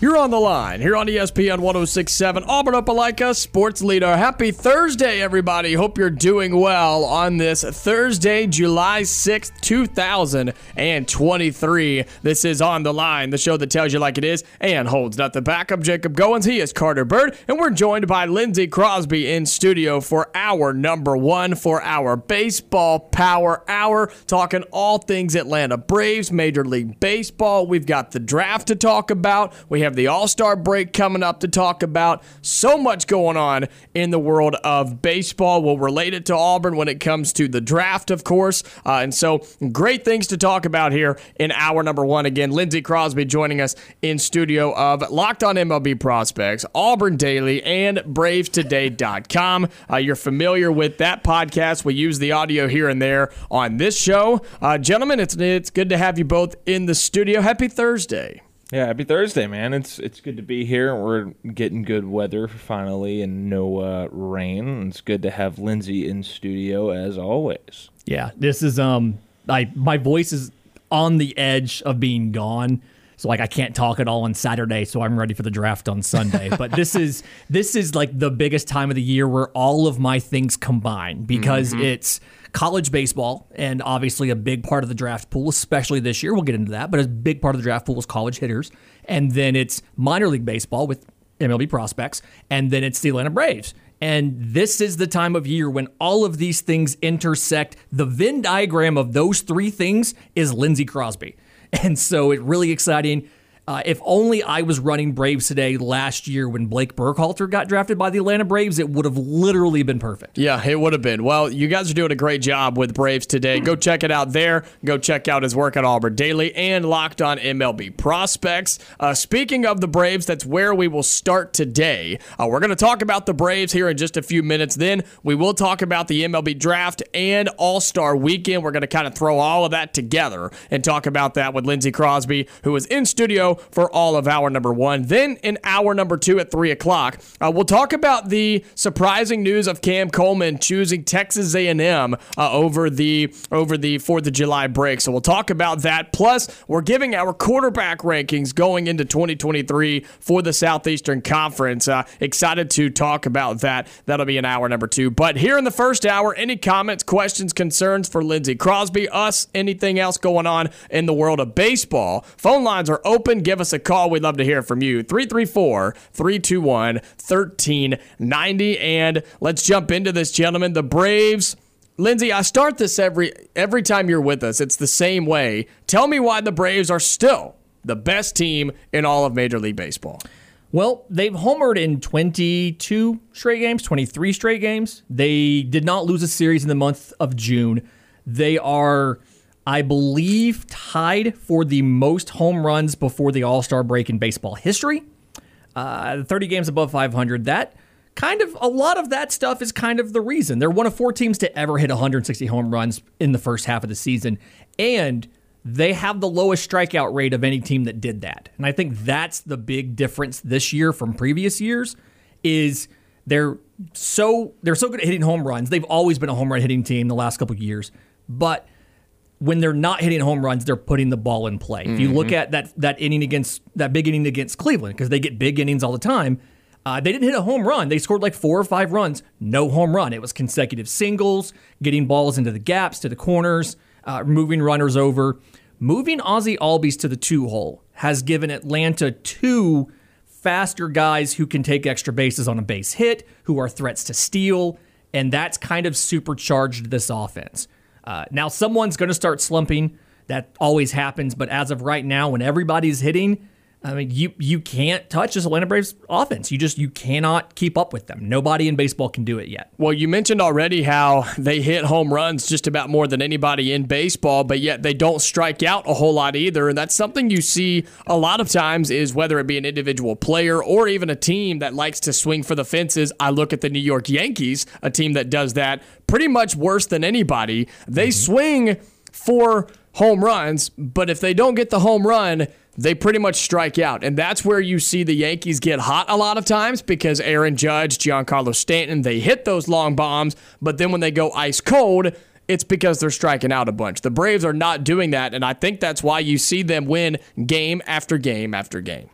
You're on the line here on ESPN 1067, Auburn Opelika Sports Leader. Happy Thursday, everybody. Hope you're doing well on this Thursday, July 6th, 2023. This is On the Line, the show that tells you like it is and holds nothing back. I'm Jacob Goins. He is Carter Byrd, and we're joined by Lindsay Crosby in studio for our number one for our baseball power hour, talking all things Atlanta Braves, Major League Baseball. We've got the draft to talk about. We have the All Star break coming up to talk about. So much going on in the world of baseball. We'll relate it to Auburn when it comes to the draft, of course. Uh, and so, great things to talk about here in hour number one. Again, Lindsay Crosby joining us in studio of Locked On MLB Prospects, Auburn Daily, and BravesToday.com. Uh, you're familiar with that podcast. We use the audio here and there on this show. Uh, gentlemen, it's, it's good to have you both in the studio. Happy Thursday. Yeah, happy Thursday, man. It's it's good to be here. We're getting good weather finally and no uh, rain. It's good to have Lindsay in studio as always. Yeah, this is um, I my voice is on the edge of being gone. So like I can't talk at all on Saturday, so I'm ready for the draft on Sunday. but this is this is like the biggest time of the year where all of my things combine because it's college baseball and obviously a big part of the draft pool, especially this year. We'll get into that, but a big part of the draft pool is college hitters, and then it's minor league baseball with MLB prospects, and then it's the Atlanta Braves. And this is the time of year when all of these things intersect. The Venn diagram of those three things is Lindsay Crosby. And so it's really exciting. Uh, if only I was running Braves today last year when Blake Burkhalter got drafted by the Atlanta Braves, it would have literally been perfect. Yeah, it would have been. Well, you guys are doing a great job with Braves today. Go check it out there. Go check out his work at Auburn Daily and Locked On MLB Prospects. Uh, speaking of the Braves, that's where we will start today. Uh, we're going to talk about the Braves here in just a few minutes. Then we will talk about the MLB Draft and All Star Weekend. We're going to kind of throw all of that together and talk about that with Lindsay Crosby, who is in studio for all of hour number one. Then in hour number two at three o'clock, uh, we'll talk about the surprising news of Cam Coleman choosing Texas A&M uh, over the over the Fourth of July break. So we'll talk about that. Plus, we're giving our quarterback rankings going into 2023 for the Southeastern Conference. Uh, excited to talk about that. That'll be in hour number two. But here in the first hour, any comments, questions, concerns for Lindsay Crosby, us, anything else going on in the world of baseball? Phone lines are open. Give us a call. We'd love to hear from you. 334 321 1390. And let's jump into this, gentlemen. The Braves. Lindsay, I start this every every time you're with us. It's the same way. Tell me why the Braves are still the best team in all of Major League Baseball. Well, they've homered in 22 straight games, 23 straight games. They did not lose a series in the month of June. They are, I believe, tied for the most home runs before the All Star break in baseball history. Uh, 30 games above 500. That kind of, a lot of that stuff is kind of the reason. They're one of four teams to ever hit 160 home runs in the first half of the season. And they have the lowest strikeout rate of any team that did that. And I think that's the big difference this year from previous years is they're so they're so good at hitting home runs. They've always been a home run hitting team the last couple of years. But when they're not hitting home runs, they're putting the ball in play. If you look at that that inning against that big inning against Cleveland, because they get big innings all the time, uh, they didn't hit a home run. They scored like four or five runs, no home run. It was consecutive singles, getting balls into the gaps, to the corners, uh, moving runners over. Moving Ozzy Albies to the two hole has given Atlanta two faster guys who can take extra bases on a base hit, who are threats to steal, and that's kind of supercharged this offense. Uh, now, someone's going to start slumping. That always happens, but as of right now, when everybody's hitting, I mean, you you can't touch this Atlanta Braves offense. You just you cannot keep up with them. Nobody in baseball can do it yet. Well, you mentioned already how they hit home runs just about more than anybody in baseball, but yet they don't strike out a whole lot either. And that's something you see a lot of times is whether it be an individual player or even a team that likes to swing for the fences. I look at the New York Yankees, a team that does that pretty much worse than anybody. They mm-hmm. swing for home runs, but if they don't get the home run, they pretty much strike out. And that's where you see the Yankees get hot a lot of times because Aaron Judge, Giancarlo Stanton, they hit those long bombs, but then when they go ice cold, it's because they're striking out a bunch. The Braves are not doing that, and I think that's why you see them win game after game after game.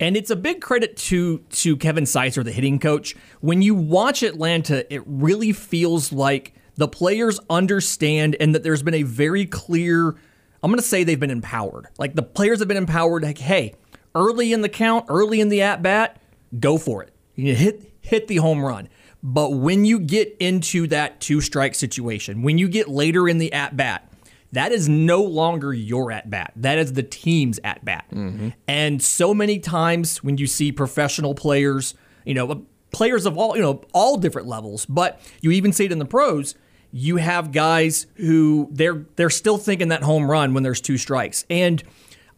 And it's a big credit to to Kevin Seitzer, the hitting coach. When you watch Atlanta, it really feels like the players understand and that there's been a very clear I'm going to say they've been empowered. Like the players have been empowered. Like, hey, early in the count, early in the at bat, go for it. You hit hit the home run. But when you get into that two strike situation, when you get later in the at bat, that is no longer your at bat. That is the team's at bat. Mm-hmm. And so many times when you see professional players, you know, players of all, you know, all different levels, but you even see it in the pros, you have guys who they're they're still thinking that home run when there's two strikes. And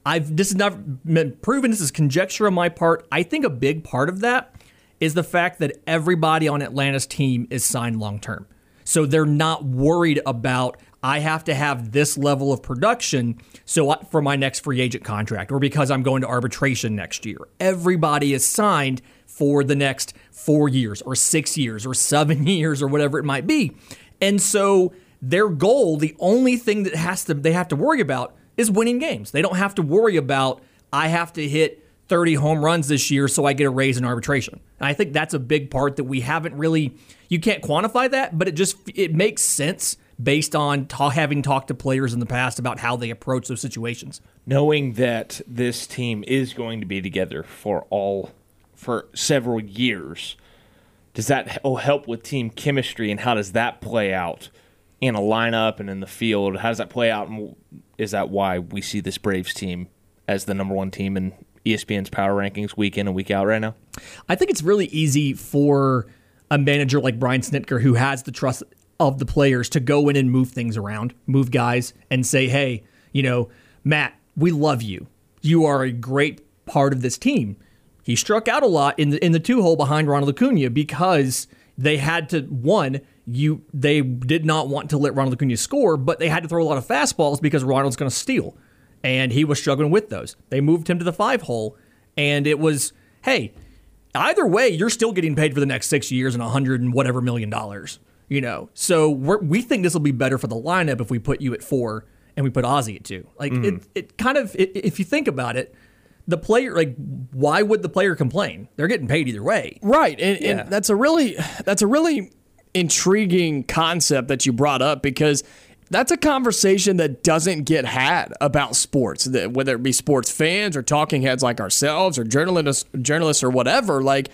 I've this is not been proven. This is conjecture on my part. I think a big part of that is the fact that everybody on Atlanta's team is signed long term. So they're not worried about I have to have this level of production so for my next free agent contract or because I'm going to arbitration next year. Everybody is signed for the next 4 years or 6 years or 7 years or whatever it might be. And so their goal, the only thing that has to they have to worry about is winning games. They don't have to worry about I have to hit 30 home runs this year so I get a raise in arbitration. And I think that's a big part that we haven't really you can't quantify that, but it just it makes sense based on ta- having talked to players in the past about how they approach those situations. Knowing that this team is going to be together for all for several years does that oh, help with team chemistry and how does that play out in a lineup and in the field? How does that play out? And is that why we see this Braves team as the number one team in ESPN's power rankings week in and week out right now? I think it's really easy for a manager like Brian Snitker who has the trust of the players to go in and move things around, move guys, and say, hey, you know, Matt, we love you. You are a great part of this team he struck out a lot in the in the two hole behind Ronald Acuna because they had to one you they did not want to let Ronald Acuna score, but they had to throw a lot of fastballs because Ronald's going to steal, and he was struggling with those. They moved him to the five hole, and it was hey, either way, you're still getting paid for the next six years and a hundred and whatever million dollars. You know, so we think this will be better for the lineup if we put you at four and we put Ozzy at two. Like mm-hmm. it, it kind of it, if you think about it the player like why would the player complain they're getting paid either way right and, yeah. and, that's a really that's a really intriguing concept that you brought up because that's a conversation that doesn't get had about sports whether it be sports fans or talking heads like ourselves or journalists journalists or whatever like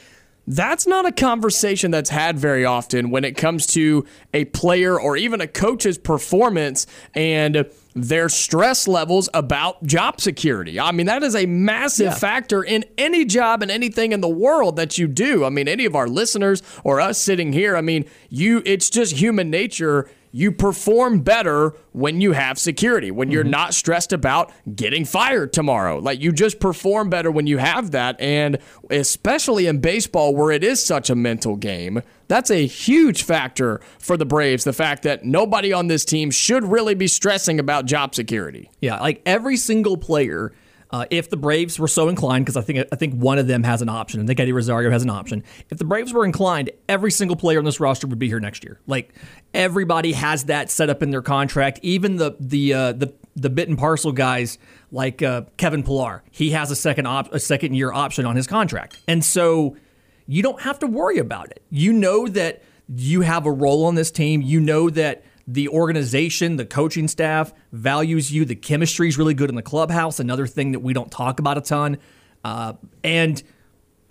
that's not a conversation that's had very often when it comes to a player or even a coach's performance and their stress levels about job security. I mean, that is a massive yeah. factor in any job and anything in the world that you do. I mean, any of our listeners or us sitting here, I mean, you it's just human nature you perform better when you have security, when you're mm-hmm. not stressed about getting fired tomorrow. Like you just perform better when you have that. And especially in baseball, where it is such a mental game, that's a huge factor for the Braves. The fact that nobody on this team should really be stressing about job security. Yeah, like every single player uh, if the Braves were so inclined, because I think I think one of them has an option. I think Eddie Rosario has an option. If the Braves were inclined, every single player on this roster would be here next year. Like everybody has that set up in their contract. Even the the uh, the the bit and parcel guys like uh, Kevin Pillar, he has a second op- a second year option on his contract, and so you don't have to worry about it. You know that you have a role on this team. You know that the organization, the coaching staff values you. The chemistry is really good in the clubhouse. Another thing that we don't talk about a ton. Uh, and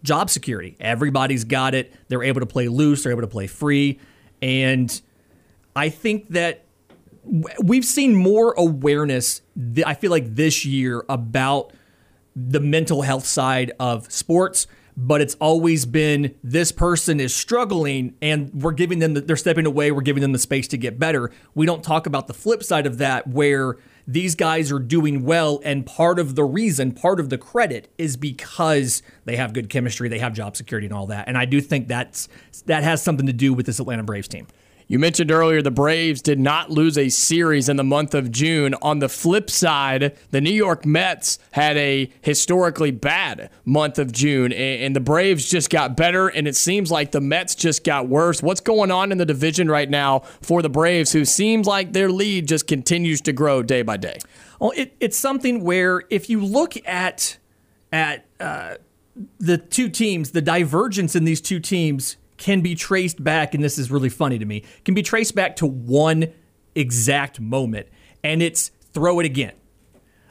job security. Everybody's got it. They're able to play loose. They're able to play free. And I think that we've seen more awareness. I feel like this year about the mental health side of sports. But it's always been this person is struggling, and we're giving them the, they're stepping away. We're giving them the space to get better. We don't talk about the flip side of that, where these guys are doing well, and part of the reason, part of the credit, is because they have good chemistry, they have job security, and all that. And I do think that's that has something to do with this Atlanta Braves team. You mentioned earlier the Braves did not lose a series in the month of June. On the flip side, the New York Mets had a historically bad month of June, and the Braves just got better, and it seems like the Mets just got worse. What's going on in the division right now for the Braves, who seems like their lead just continues to grow day by day? Well, it, it's something where if you look at at uh, the two teams, the divergence in these two teams can be traced back, and this is really funny to me, can be traced back to one exact moment, and it's throw it again.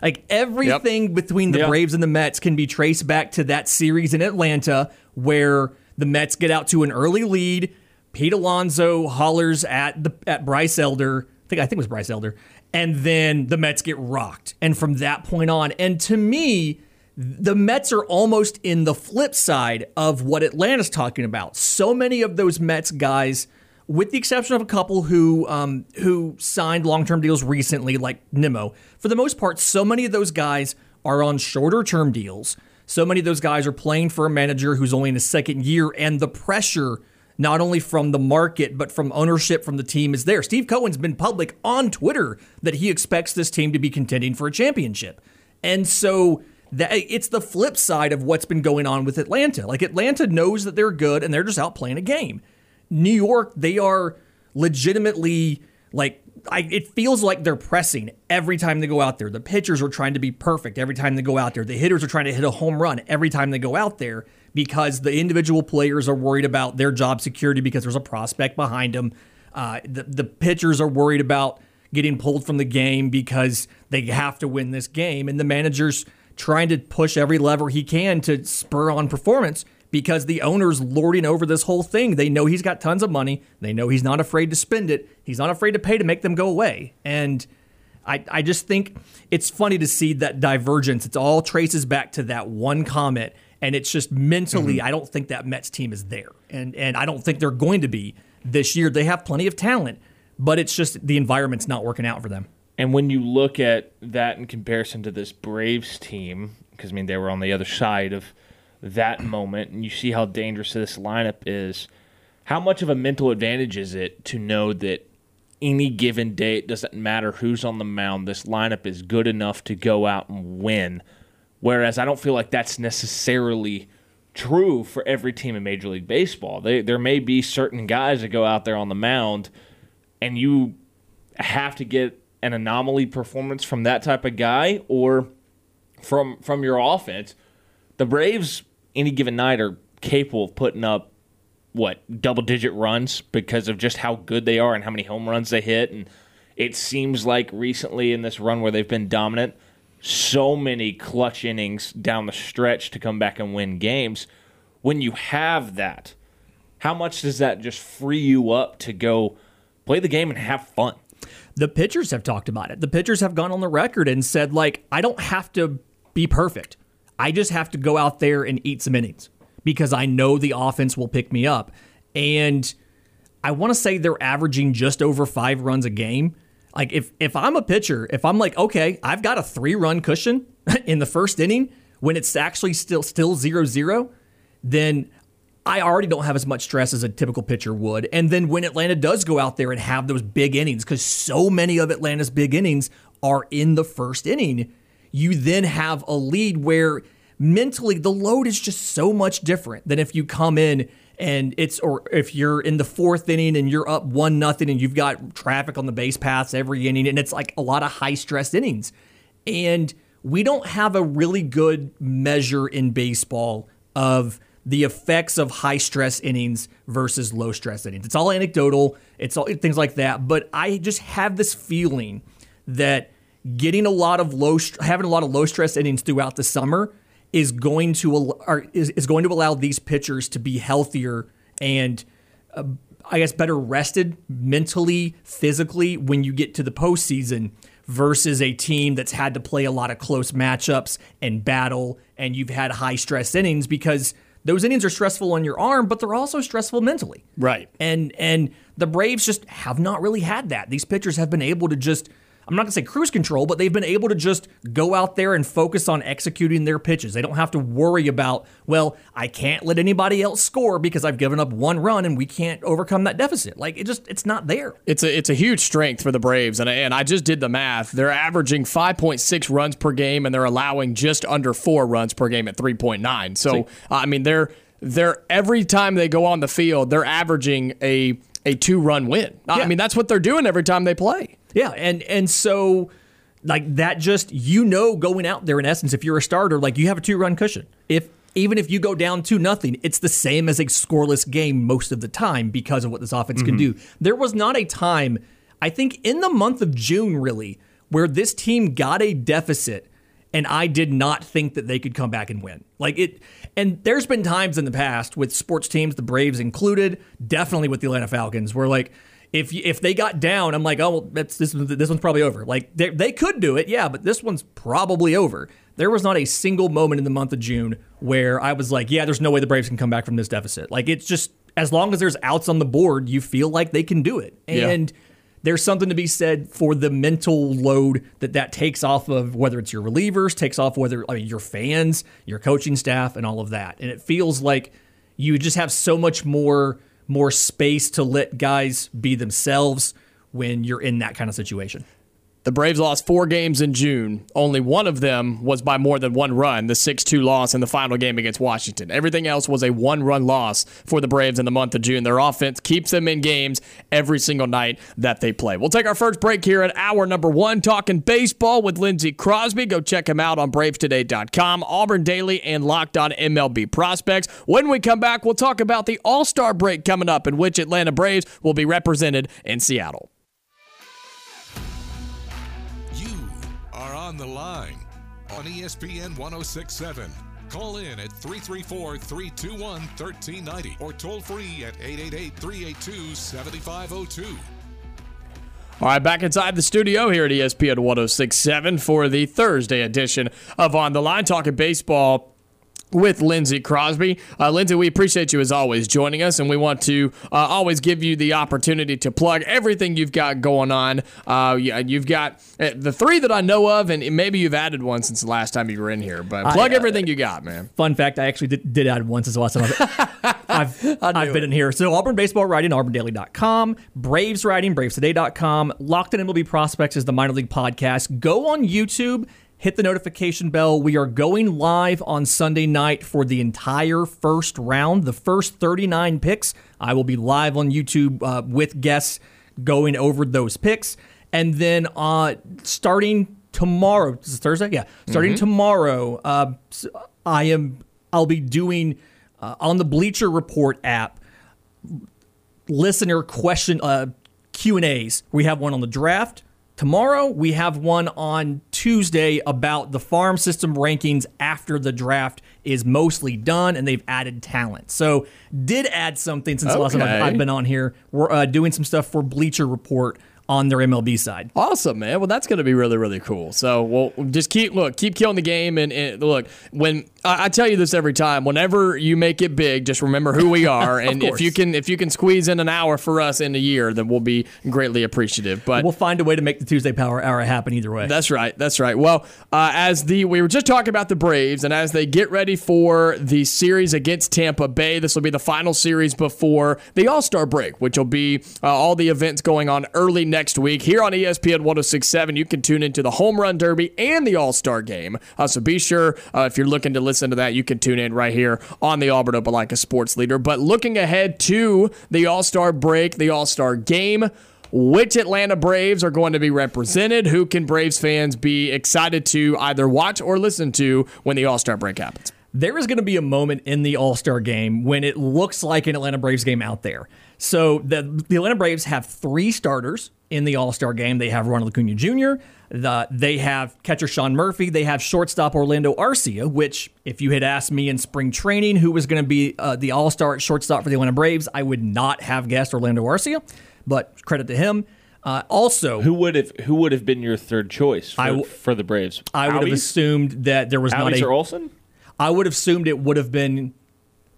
Like everything yep. between the yep. Braves and the Mets can be traced back to that series in Atlanta where the Mets get out to an early lead. Pete Alonso hollers at the at Bryce Elder. I think I think it was Bryce Elder. And then the Mets get rocked. And from that point on, and to me, the Mets are almost in the flip side of what Atlanta's talking about. So many of those Mets guys, with the exception of a couple who um, who signed long term deals recently, like Nimmo, for the most part, so many of those guys are on shorter term deals. So many of those guys are playing for a manager who's only in his second year, and the pressure not only from the market but from ownership from the team is there. Steve Cohen's been public on Twitter that he expects this team to be contending for a championship, and so that it's the flip side of what's been going on with Atlanta. Like Atlanta knows that they're good and they're just out playing a game. New York, they are legitimately like I, it feels like they're pressing every time they go out there. The pitchers are trying to be perfect every time they go out there. The hitters are trying to hit a home run every time they go out there because the individual players are worried about their job security because there's a prospect behind them. Uh, the, the pitchers are worried about getting pulled from the game because they have to win this game. And the managers trying to push every lever he can to spur on performance because the owner's lording over this whole thing. They know he's got tons of money. They know he's not afraid to spend it. He's not afraid to pay to make them go away. And I, I just think it's funny to see that divergence. It all traces back to that one comment. And it's just mentally, mm-hmm. I don't think that Mets team is there. And, and I don't think they're going to be this year. They have plenty of talent, but it's just the environment's not working out for them. And when you look at that in comparison to this Braves team, because I mean they were on the other side of that moment, and you see how dangerous this lineup is, how much of a mental advantage is it to know that any given day, it doesn't matter who's on the mound, this lineup is good enough to go out and win. Whereas I don't feel like that's necessarily true for every team in Major League Baseball. They, there may be certain guys that go out there on the mound, and you have to get an anomaly performance from that type of guy or from from your offense. The Braves any given night are capable of putting up what double digit runs because of just how good they are and how many home runs they hit and it seems like recently in this run where they've been dominant so many clutch innings down the stretch to come back and win games when you have that how much does that just free you up to go play the game and have fun the pitchers have talked about it. The pitchers have gone on the record and said, like, I don't have to be perfect. I just have to go out there and eat some innings because I know the offense will pick me up. And I want to say they're averaging just over five runs a game. Like if if I'm a pitcher, if I'm like, okay, I've got a three run cushion in the first inning when it's actually still still zero zero, then I already don't have as much stress as a typical pitcher would. And then when Atlanta does go out there and have those big innings, because so many of Atlanta's big innings are in the first inning, you then have a lead where mentally the load is just so much different than if you come in and it's or if you're in the fourth inning and you're up one nothing and you've got traffic on the base paths every inning and it's like a lot of high stress innings. And we don't have a really good measure in baseball of the effects of high stress innings versus low stress innings. It's all anecdotal, it's all things like that, but I just have this feeling that getting a lot of low having a lot of low stress innings throughout the summer is going to is, is going to allow these pitchers to be healthier and uh, I guess better rested mentally, physically when you get to the postseason versus a team that's had to play a lot of close matchups and battle, and you've had high stress innings because those innings are stressful on your arm, but they're also stressful mentally. Right. And and the Braves just have not really had that. These pitchers have been able to just I'm not going to say cruise control, but they've been able to just go out there and focus on executing their pitches. They don't have to worry about, well, I can't let anybody else score because I've given up one run and we can't overcome that deficit. Like it just it's not there. It's a it's a huge strength for the Braves, and I, and I just did the math. They're averaging 5.6 runs per game, and they're allowing just under four runs per game at 3.9. So I mean, they're they're every time they go on the field, they're averaging a a two run win. I mean, that's what they're doing every time they play. Yeah, and and so like that just you know going out there in essence if you're a starter like you have a two run cushion. If even if you go down two nothing, it's the same as a scoreless game most of the time because of what this offense can mm-hmm. do. There was not a time I think in the month of June really where this team got a deficit and I did not think that they could come back and win. Like it and there's been times in the past with sports teams, the Braves included, definitely with the Atlanta Falcons, where like if if they got down, I'm like, oh, well, that's this this one's probably over. Like they they could do it, yeah, but this one's probably over. There was not a single moment in the month of June where I was like, yeah, there's no way the Braves can come back from this deficit. Like it's just as long as there's outs on the board, you feel like they can do it. Yeah. And there's something to be said for the mental load that that takes off of whether it's your relievers, takes off whether I mean your fans, your coaching staff, and all of that. And it feels like you just have so much more more space to let guys be themselves when you're in that kind of situation. The Braves lost four games in June. Only one of them was by more than one run, the 6 2 loss in the final game against Washington. Everything else was a one run loss for the Braves in the month of June. Their offense keeps them in games every single night that they play. We'll take our first break here at hour number one, talking baseball with Lindsay Crosby. Go check him out on BravesToday.com, Auburn Daily, and Locked On MLB Prospects. When we come back, we'll talk about the All Star break coming up, in which Atlanta Braves will be represented in Seattle. On the line on ESPN 1067. Call in at 334 321 1390 or toll free at 888 382 7502. All right, back inside the studio here at ESPN 1067 for the Thursday edition of On the Line, talking baseball with Lindsay Crosby. Uh, Lindsay, we appreciate you as always joining us, and we want to uh, always give you the opportunity to plug everything you've got going on. Uh, yeah, you've got uh, the three that I know of, and maybe you've added one since the last time you were in here, but plug I, uh, everything you got, man. Fun fact: I actually did, did add one since the last time I've, I've, I've been in here. So Auburn baseball writing, AuburnDaily.com, Braves writing, BravesToday.com, Locked in MLB Prospects is the minor league podcast. Go on YouTube. Hit the notification bell. We are going live on Sunday night for the entire first round, the first 39 picks. I will be live on YouTube uh, with guests going over those picks. And then uh, starting tomorrow, this is Thursday? Yeah. Starting tomorrow, uh, I am, I'll be doing uh, on the Bleacher Report app listener question uh, Q and A's. We have one on the draft tomorrow. We have one on Tuesday about the farm system rankings after the draft is mostly done and they've added talent. So did add something since the last time I've, I've been on here. We're uh, doing some stuff for Bleacher Report on their MLB side. Awesome, man. Well, that's going to be really, really cool. So, we'll just keep look, keep killing the game, and, and look. When I, I tell you this every time, whenever you make it big, just remember who we are, and if you can, if you can squeeze in an hour for us in a year, then we'll be greatly appreciative. But We'll find a way to make the Tuesday Power Hour happen either way. that's right. That's right. Well, uh, as the we were just talking about the Braves, and as they get ready for the series against Tampa Bay, this will be the final series before the All Star break, which will be uh, all the events going on early next week here on ESPN 1067. You can tune into the Home Run Derby and the All Star Game. Uh, so be sure uh, if you're looking to listen to that, you can tune in right here on the Auburn Opelika Sports Leader. But looking ahead to the All Star break, the All Star Game. Which Atlanta Braves are going to be represented? Who can Braves fans be excited to either watch or listen to when the All Star break happens? there is going to be a moment in the All Star game when it looks like an Atlanta Braves game out there. So the, the Atlanta Braves have three starters in the All Star game. They have Ronald Acuna Jr., the, they have catcher Sean Murphy, they have shortstop Orlando Arcia, which, if you had asked me in spring training who was going to be uh, the All Star shortstop for the Atlanta Braves, I would not have guessed Orlando Arcia, but credit to him. Uh, also, Who would have who would have been your third choice for, w- for the Braves? I would have assumed that there was not a. or Olson? I would have assumed it would have been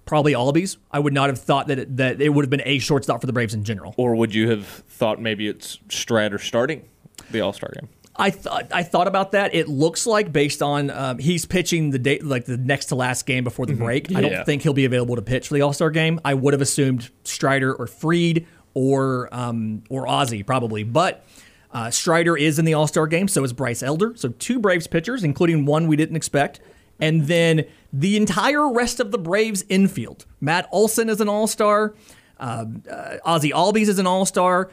probably Albies. I would not have thought that it, that it would have been a shortstop for the Braves in general. Or would you have thought maybe it's Strider starting the All Star game? I thought I thought about that. It looks like based on um, he's pitching the date like the next to last game before the break. I don't think he'll be available to pitch for the All Star game. I would have assumed Strider or Fried or um, or Ozzy probably, but. Uh, Strider is in the All Star game, so is Bryce Elder. So two Braves pitchers, including one we didn't expect. And then the entire rest of the Braves infield. Matt Olson is an All Star. Uh, uh, Ozzy Albies is an All Star.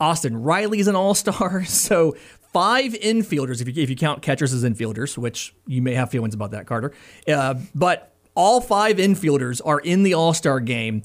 Austin Riley is an all star. So five infielders, if you, if you count catchers as infielders, which you may have feelings about that, Carter. Uh, but all five infielders are in the all star game,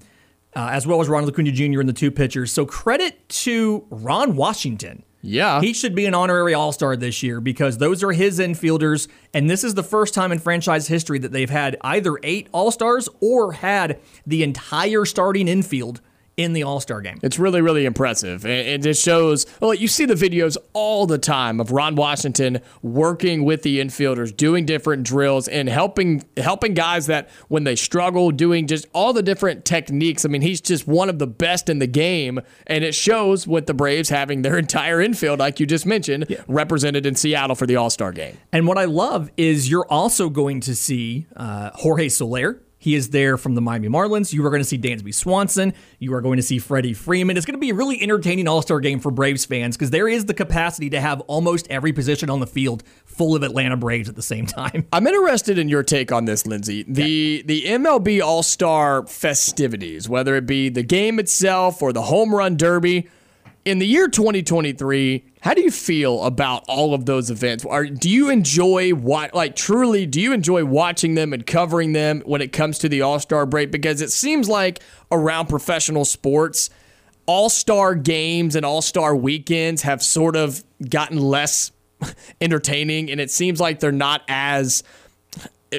uh, as well as Ronald Acuna Jr. and the two pitchers. So credit to Ron Washington. Yeah. He should be an honorary all star this year because those are his infielders. And this is the first time in franchise history that they've had either eight all stars or had the entire starting infield in the all star game. It's really, really impressive. And it shows, well, you see the videos all the time of Ron Washington working with the infielders, doing different drills and helping helping guys that when they struggle, doing just all the different techniques. I mean, he's just one of the best in the game. And it shows with the Braves having their entire infield, like you just mentioned, represented in Seattle for the All Star game. And what I love is you're also going to see uh, Jorge Soler. He is there from the Miami Marlins. You are going to see Dansby Swanson. You are going to see Freddie Freeman. It's going to be a really entertaining All Star game for Braves fans because there is the capacity to have almost every position on the field full of Atlanta Braves at the same time. I'm interested in your take on this, Lindsay. The the MLB All Star festivities, whether it be the game itself or the home run derby, in the year 2023, how do you feel about all of those events? Are do you enjoy what like truly do you enjoy watching them and covering them when it comes to the All Star break? Because it seems like around professional sports, All Star games and All Star weekends have sort of gotten less entertaining, and it seems like they're not as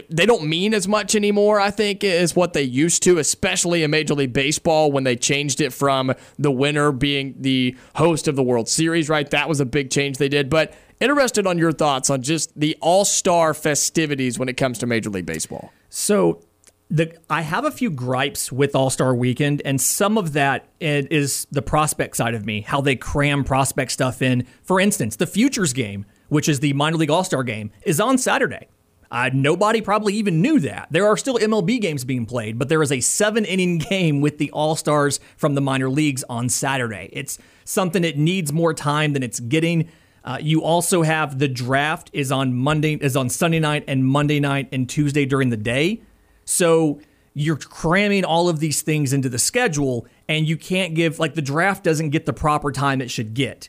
they don't mean as much anymore, I think, is what they used to, especially in Major League Baseball when they changed it from the winner being the host of the World Series, right? That was a big change they did. But interested on your thoughts on just the all star festivities when it comes to Major League Baseball. So the I have a few gripes with All Star Weekend, and some of that is the prospect side of me, how they cram prospect stuff in. For instance, the Futures game, which is the minor league All Star game, is on Saturday. Uh, nobody probably even knew that. There are still MLB games being played, but there is a seven inning game with the All Stars from the minor leagues on Saturday. It's something that needs more time than it's getting. Uh, you also have the draft is on Monday, is on Sunday night and Monday night and Tuesday during the day. So you're cramming all of these things into the schedule, and you can't give like the draft doesn't get the proper time it should get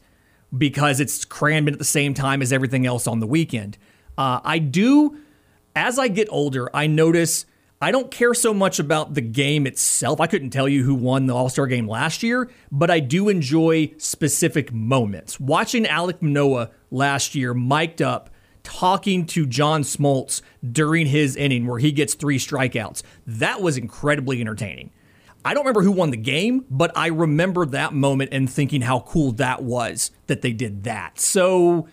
because it's crammed in at the same time as everything else on the weekend. Uh, I do, as I get older, I notice I don't care so much about the game itself. I couldn't tell you who won the All Star game last year, but I do enjoy specific moments. Watching Alek Manoah last year mic'd up talking to John Smoltz during his inning where he gets three strikeouts, that was incredibly entertaining. I don't remember who won the game, but I remember that moment and thinking how cool that was that they did that. So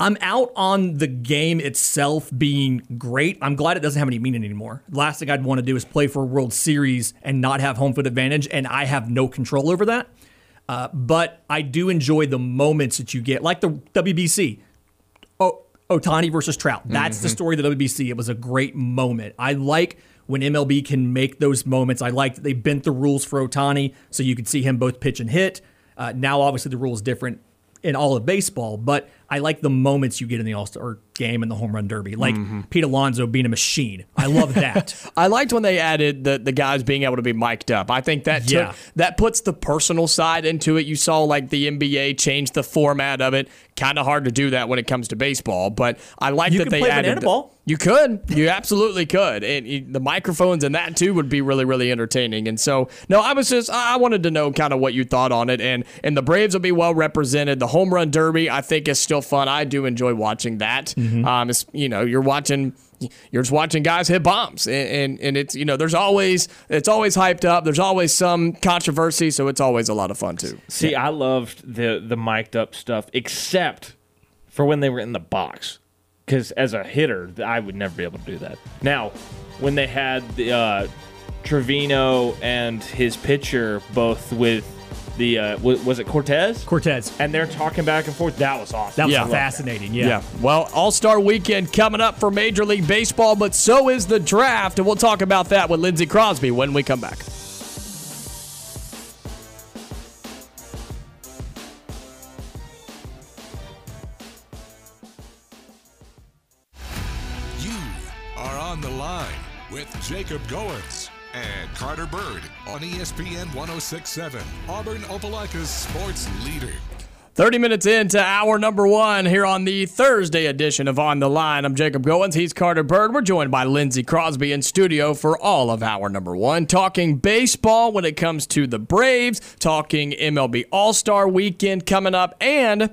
I'm out on the game itself being great. I'm glad it doesn't have any meaning anymore. Last thing I'd want to do is play for a World Series and not have home field advantage, and I have no control over that. Uh, but I do enjoy the moments that you get, like the WBC. Oh, Ohtani versus Trout. That's the story of the WBC. It was a great moment. I like when MLB can make those moments. I like that they bent the rules for Ohtani so you could see him both pitch and hit. Uh, now, obviously, the rule is different in all of baseball, but I like the moments you get in the All Star game and the home run derby, like mm-hmm. Pete Alonso being a machine. I love that. I liked when they added the the guys being able to be mic'd up. I think that took, Yeah. that puts the personal side into it. You saw like the NBA change the format of it. Kind of hard to do that when it comes to baseball, but I like You that they play added. ball. You could, you absolutely could, and you- the microphones and that too would be really, really entertaining. And so, no, I was just I I wanted to know kind of what you thought on it, and and the Braves will be well represented. The home run derby, I think, is still fun. I do enjoy watching that. Mm-hmm. Um, you know, you're watching you're just watching guys hit bombs, and, and and it's you know there's always it's always hyped up. There's always some controversy, so it's always a lot of fun too. See, I loved the the mic'd up stuff, except for when they were in the box. Because as a hitter, I would never be able to do that. Now, when they had the uh, Trevino and his pitcher both with the uh, was, was it Cortes? Cortes. And they're talking back and forth. That was awesome. That was Yeah. fascinating. Yeah. Yeah. Well, All Star Weekend coming up for Major League Baseball, but so is the draft, and we'll talk about that with Lindsay Crosby when we come back. You are on the line with Jacob Goins and Carter Byrd on ESPN 1067, Auburn Opelika's sports leader. 30 minutes into hour number one here on the Thursday edition of On the Line. I'm Jacob Goins. He's Carter Byrd. We're joined by Lindsay Crosby in studio for all of hour number one, talking baseball when it comes to the Braves, talking MLB All Star weekend coming up, and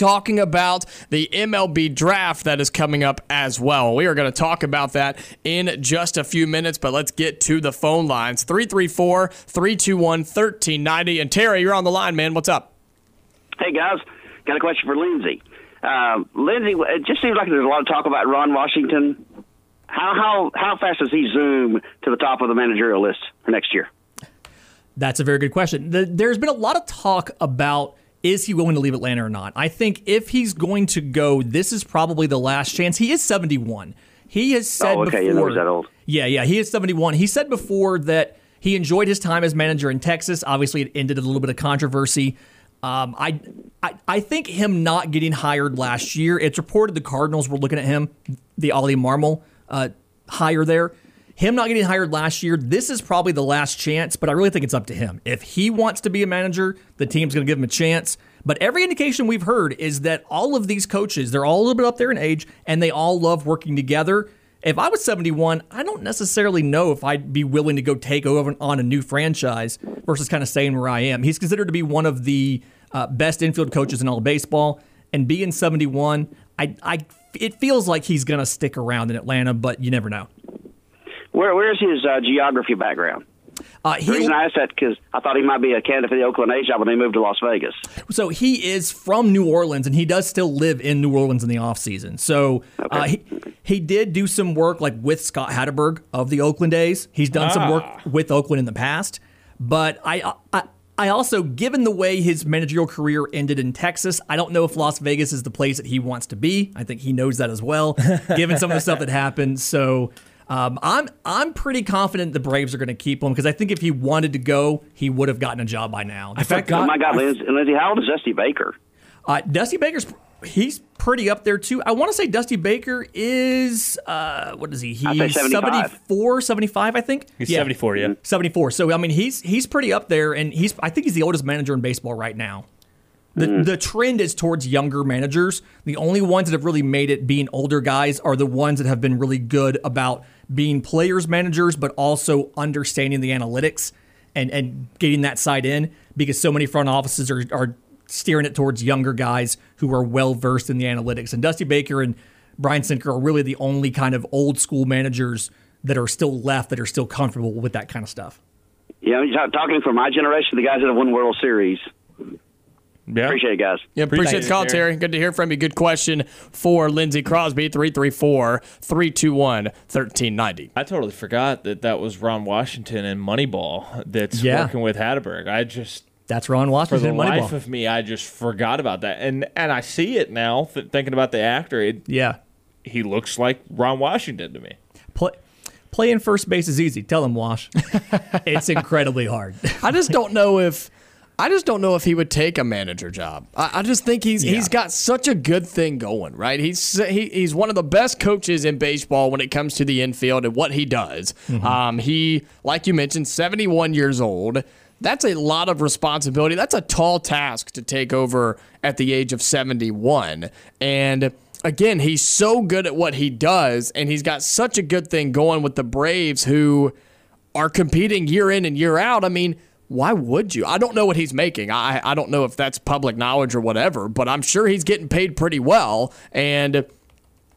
talking about the MLB draft that is coming up as well. We are going to talk about that in just a few minutes, but let's get to the phone lines 334 321 1390. And Terry, you're on the line, man. What's up? Hey guys, got a question for Lindsay. Uh, Lindsay, it just seems like there's a lot of talk about Ron Washington. How how how fast does he zoom to the top of the managerial list for next year? That's a very good question. The, there's been a lot of talk about is he willing to leave Atlanta or not. I think if he's going to go, this is probably the last chance. He is 71. He has said Oh, okay, before. know he's that old. Yeah, yeah, he is 71. He said before that he enjoyed his time as manager in Texas. Obviously, it ended a little bit of controversy. Um, I, I, I think him not getting hired last year. It's reported the Cardinals were looking at him, the Ollie Marmol uh, hire there. Him not getting hired last year. This is probably the last chance, but I really think it's up to him. If he wants to be a manager, the team's going to give him a chance. But every indication we've heard is that all of these coaches, they're all a little bit up there in age, and they all love working together. If I was 71, I don't necessarily know if I'd be willing to go take over on a new franchise versus kind of staying where I am. He's considered to be one of the uh, best infield coaches in all of baseball, and being 71, I, I, it feels like he's going to stick around in Atlanta, but you never know. Where where's his uh, geography background? Uh, The reason I asked that because I thought he might be a candidate for the Oakland A's job when they moved to Las Vegas. So he is from New Orleans, and he does still live in New Orleans in the offseason. So uh, he, he did do some work like with Scott Hatteberg of the Oakland A's. He's done some work with Oakland in the past. But I, I I also, given the way his managerial career ended in Texas, I don't know if Las Vegas is the place that he wants to be. I think he knows that as well, given some of the stuff that happened. So. Um, I'm I'm pretty confident the Braves are going to keep him because I think if he wanted to go, he would have gotten a job by now. The fact- oh my God, Lindsay, Lindsay, how old is Dusty Baker? uh, Dusty Baker's he's pretty up there too. I want to say Dusty Baker is uh, what is he? He's 75. 74, 75, I think. He's Yeah. 74, yeah. 74. So I mean, he's he's pretty up there, and he's I think he's the oldest manager in baseball right now. The, Mm. the trend is towards younger managers. The only ones that have really made it being older guys are the ones that have been really good about being players managers, but also understanding the analytics and, and getting that side in because so many front offices are, are steering it towards younger guys who are well versed in the analytics. And Dusty Baker and Brian Snitker are really the only kind of old school managers that are still left that are still comfortable with that kind of stuff. Yeah, talking for my generation, the guys that have won World Series. Yeah. Appreciate it, guys. Yeah, appreciate Appreciate the call, Terry. Terry. Good to hear from you. Good question for Lindsay Crosby, 334 321 1390. I totally forgot that that was Ron Washington and Moneyball that's Yeah. working with Hatteberg. I just That's Ron Washington. for Washington. the Moneyball. life of me, I just forgot about that, and and I see it now. Th- thinking about the actor, it, yeah. he looks like Ron Washington to me. Play, playing first base is easy. Tell him, Wash. it's incredibly hard. I just don't know if I just don't know if he would take a manager job. I, I just think he's he's got such a good thing going, right? He's he, he's one of the best coaches in baseball when it comes to the infield and what he does. Um, he, like you mentioned, seventy one years old. That's a lot of responsibility. That's a tall task to take over at the age of seventy one, and again, he's so good at what he does, and he's got such a good thing going with the Braves, who are competing year in and year out. I mean, why would you? I don't know what he's making. I, I don't know if that's public knowledge or whatever, but I'm sure he's getting paid pretty well. And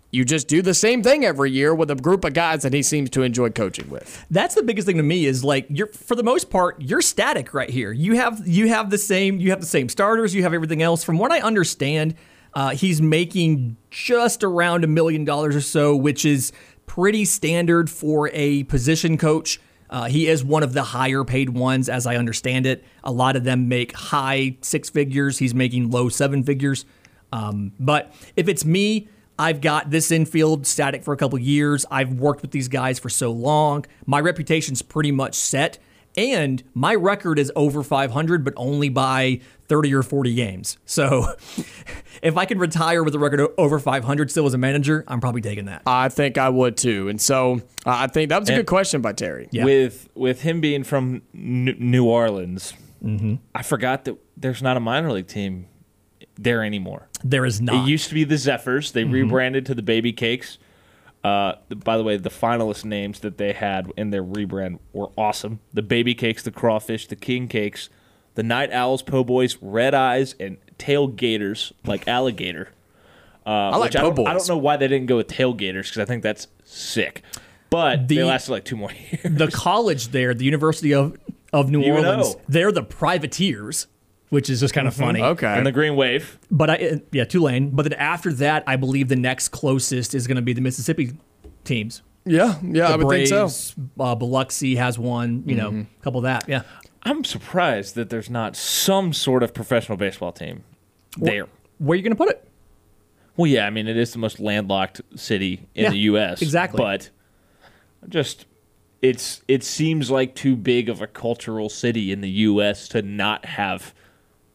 You just do the same thing every year with a group of guys that he seems to enjoy coaching with. That's the biggest thing to me is like you're for the most part you're static right here. You have you have the same you have the same starters. You have everything else. From what I understand, uh, he's making just around a million dollars or so, which is pretty standard for a position coach. Uh, he is one of the higher paid ones, as I understand it. A lot of them make high six figures. He's making low seven figures. Um, but if it's me, I've got this infield static for a couple years. I've worked with these guys for so long. My reputation's pretty much set. And my record is over 500, but only by 30 or 40 games. So if I can retire with a record over 500 still as a manager, I'm probably taking that. I think I would too. And so uh, I think that was a And- good question by Terry. Yeah. With with him being from N- New Orleans, Mm-hmm. I forgot that there's not a minor league team there anymore. There is not. It used to be the Zephyrs. They Mm-hmm. rebranded to the Baby Cakes. Uh, by the way, the finalist names that they had in their rebrand were awesome. The Baby Cakes, the Crawfish, the King Cakes, the Night Owls, Po' Boys, Red Eyes, and Tailgaters, like alligator. Uh, I like which I Po' don't, I don't know why they didn't go with Tailgaters because I think that's sick. But The- they lasted like two more years. the college there, the University of, of New UNO. Orleans, they're the privateers, which is just kind of funny. Okay. And the Green Wave. But I, uh, yeah, Tulane. But then after that, I believe the next closest is going to be the Mississippi teams. Yeah, yeah, I The would think so. Uh, Biloxi has one. You know, Mm-hmm. a couple of that. Yeah. I'm surprised that there's not some sort of professional baseball team there. Where are you going to put it? Well, yeah, I mean it is the most landlocked city in Yeah, the U.S. exactly. but just it's it seems like too big of a cultural city in the U.S. to not have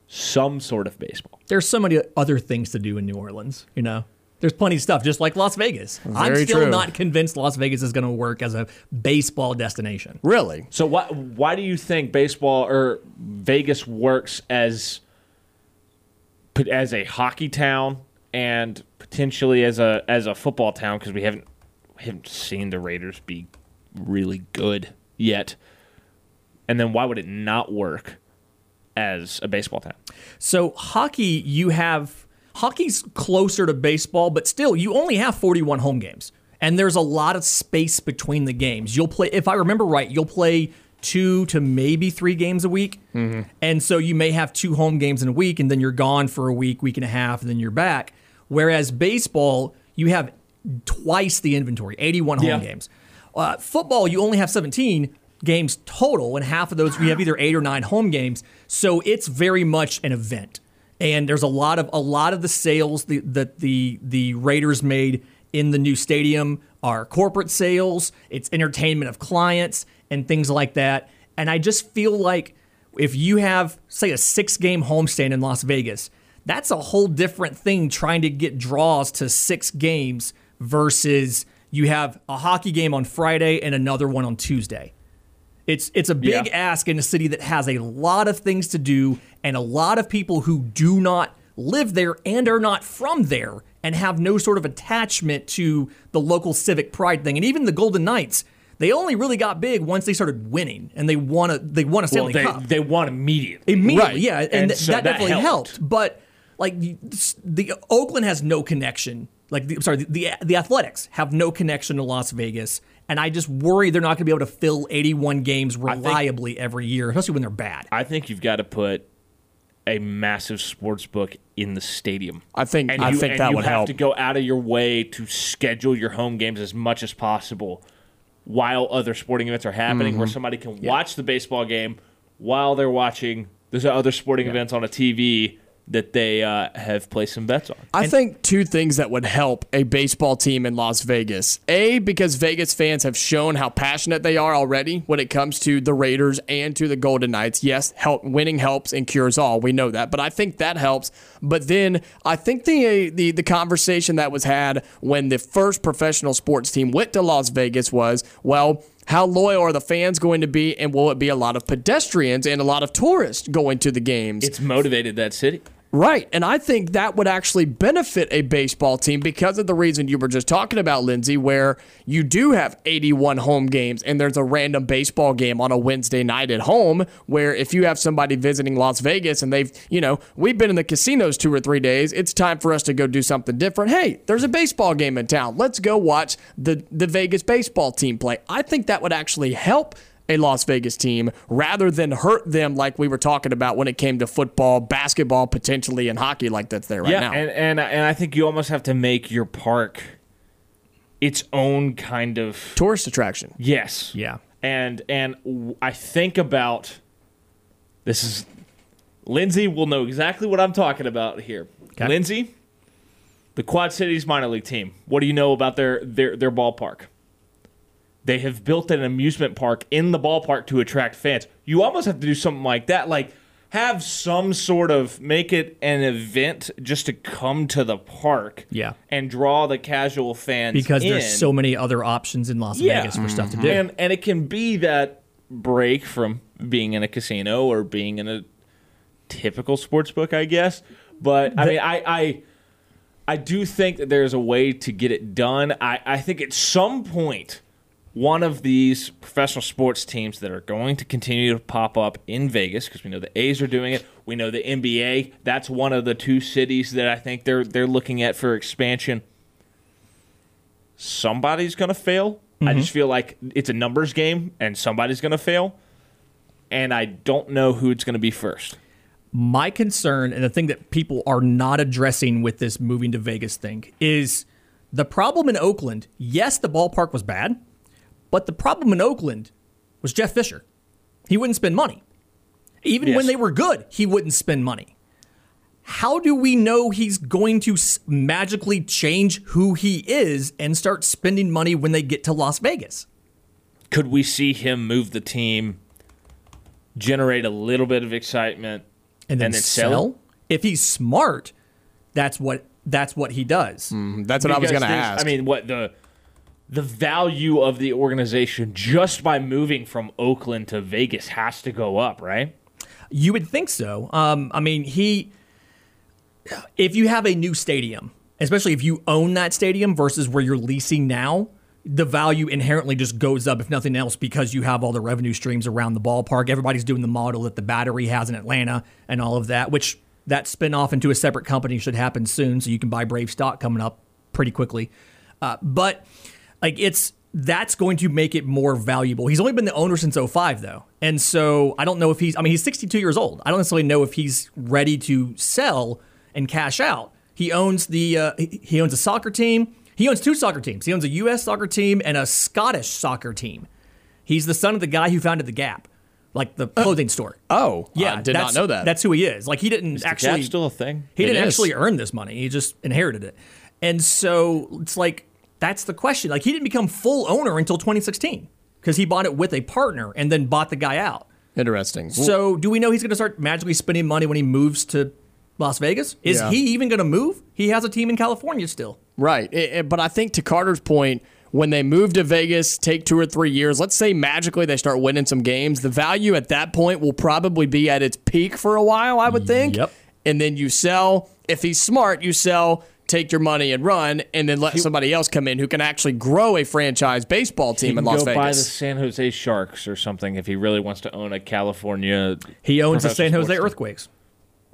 some sort of baseball. There's so many other things to do in New Orleans. You know, there's plenty of stuff, just like Las Vegas. I'm still true. not convinced Las Vegas is going to work as a baseball destination. Really? So why why do you think baseball or Vegas works as as a hockey town and potentially as a as a football town because we haven't we haven't seen the Raiders be really good yet. And then why would it not work as a baseball town? So hockey, you have hockey's closer to baseball, but still, you only have 41 home games, and there's a lot of space between the games. You'll play, if I remember right, you'll play two to maybe three games a week, and so you may have two home games in a week, and then you're gone for a week, week and a half, and then you're back. Whereas baseball, you have twice the inventory, 81 home Yeah. games. Uh, football, you only have 17 games total, and half of those we have either eight or nine home games. So it's very much an event, and there's a lot of a lot of the sales the- that the the Raiders made in the new stadium are corporate sales. It's entertainment of clients and things like that. And I just feel like if you have say a six game homestand in Las Vegas, that's a whole different thing trying to get draws to six games versus you have a hockey game on Friday and another one on Tuesday. It's it's a big Yeah. ask in a city that has a lot of things to do and a lot of people who do not live there and are not from there and have no sort of attachment to the local civic pride thing. And even the Golden Knights, they only really got big once they started winning and they won a they won a Well, Stanley they Cup they won immediately. immediately. Right. Yeah, and, And th- so that, that definitely helped. helped. But like the Oakland has no connection. Like the, sorry, the, the the Athletics have no connection to Las Vegas, and I just worry they're not going to be able to fill 81 games reliably every year, especially when they're bad. I think you've got to put a massive sports book in the stadium. I think- and I you, think and that you would have help. to go out of your way to schedule your home games as much as possible while other sporting events are happening, Mm-hmm. where somebody can watch the baseball game while they're watching. There's other sporting events on a TV that they uh, have placed some bets on. I think two things that would help a baseball team in Las Vegas. A, because Vegas fans have shown how passionate they are already when it comes to the Raiders and to the Golden Knights. Yes, help winning helps and cures all. We know that, but I think that helps. But then I think the the the conversation that was had when the first professional sports team went to Las Vegas was, well, how loyal are the fans going to be, and will it be a lot of pedestrians and a lot of tourists going to the games? It's motivated that city. Right. And I think that would actually benefit a baseball team because of the reason you were just talking about, Lindsay, where you do have 81 home games and there's a random baseball game on a Wednesday night at home. Where if you have somebody visiting Las Vegas and they've, you know, we've been in the casinos two or three days, it's time for us to go do something different. Hey, there's a baseball game in town. Let's go watch the, the Vegas baseball team play. I think that would actually help a Las Vegas team rather than hurt them like we were talking about when it came to football, basketball, potentially, and hockey like that's there right yeah, now. and and and I think you almost have to make your park its own kind of Tourist attraction. yes, Yeah. and and w- I think about this is Lindsay will know exactly what I'm talking about here. Okay. Lindsay, the Quad Cities minor league team. What do you know about their their their ballpark? They have built an amusement park in the ballpark to attract fans. You almost have to do something like that, like have some sort of make it an event just to come to the park, Yeah. and draw the casual fans Because in. there's so many other options in Las Yeah. Mm-hmm. Vegas for stuff to do. and and it can be that break from being in a casino or being in a typical sports book, I guess. But I mean, I, I I do think that there's a way to get it done. I, I think at some point, one of these professional sports teams that are going to continue to pop up in Vegas, because we know the A's are doing it. We know the NBA. That's one of the two cities that I think they're they're looking at for expansion. Somebody's going to fail. I just mm-hmm. feel like it's a numbers game, and somebody's going to fail. And I don't know who it's going to be first. My concern and the thing that people are not addressing with this moving to Vegas thing is the problem in Oakland. Yes, the ballpark was bad, but the problem in Oakland was Jeff Fisher. He wouldn't spend money. Even when they were good, he wouldn't spend money. How do we know he's going to magically change who he is and start spending money when they get to Las Vegas? could we see him move the team, generate a little bit of excitement, And then, And then sell? sell? If he's smart, that's what that's what he does. Mm, that's what I was going to ask. I mean, what the the value of the organization just by moving from Oakland to Vegas has to go up, right? You would think so. Um, I mean, he. If you have a new stadium, especially if you own that stadium versus where you're leasing now, the value inherently just goes up, if nothing else, because you have all the revenue streams around the ballpark. Everybody's doing the model that the battery has in Atlanta and all of that, which that spin off into a separate company should happen soon. So you can buy Brave stock coming up pretty quickly. Uh, but like it's that's going to make it more valuable. He's only been the owner since 05 though. And so I don't know if he's I mean he's 62 years old. I don't necessarily know if he's ready to sell and cash out. He owns the uh, he owns a soccer team. He owns two soccer teams. He owns a US soccer team and a Scottish soccer team. He's the son of the guy who founded the Gap, like the clothing store. oh, Yeah, I did not know that. That's who he is. Like he didn't actually That's still a thing. he It didn't is. actually earn this money. He just inherited it. And so it's like that's the question. Like he didn't become full owner until 2016 because he bought it with a partner and then bought the guy out. Interesting. So do we know he's going to start magically spending money when he moves to Las Vegas? Is Yeah. he even going to move? He has a team in California still. Right. It- it- but I think to Carter's point, when they move to Vegas, take two or three years, let's say magically they start winning some games, the value at that point will probably be at its peak for a while, I would think. Yep. And then you sell. If he's smart, you sell, take your money and run, and then let somebody else come in who can actually grow a franchise baseball He team in Las go buy the San Jose Sharks or something if he really wants to own a California. He owns the San Jose. Earthquakes,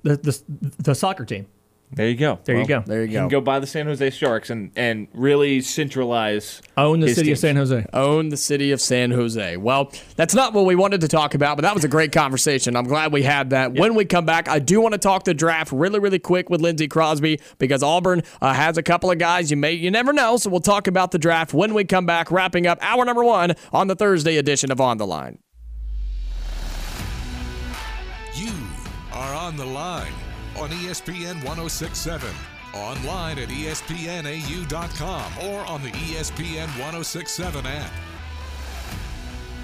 the, the the soccer team. There you go. There you go. There you He go. can go buy the San Jose Sharks and, and really centralize. Own the his city teams. of San Jose. own the city of San Jose. Well, that's not what we wanted to talk about, but that was a great conversation. I'm glad we had that. When we come back, I do want to talk the draft really, really quick with Lindsay Crosby because Auburn uh, has a couple of guys you may, you never know. So we'll talk about the draft when we come back, wrapping up hour number one on the Thursday edition of On the Line. You are on the line on ESPN 1067. Online at ESPNAU.com or on the ESPN 1067 app.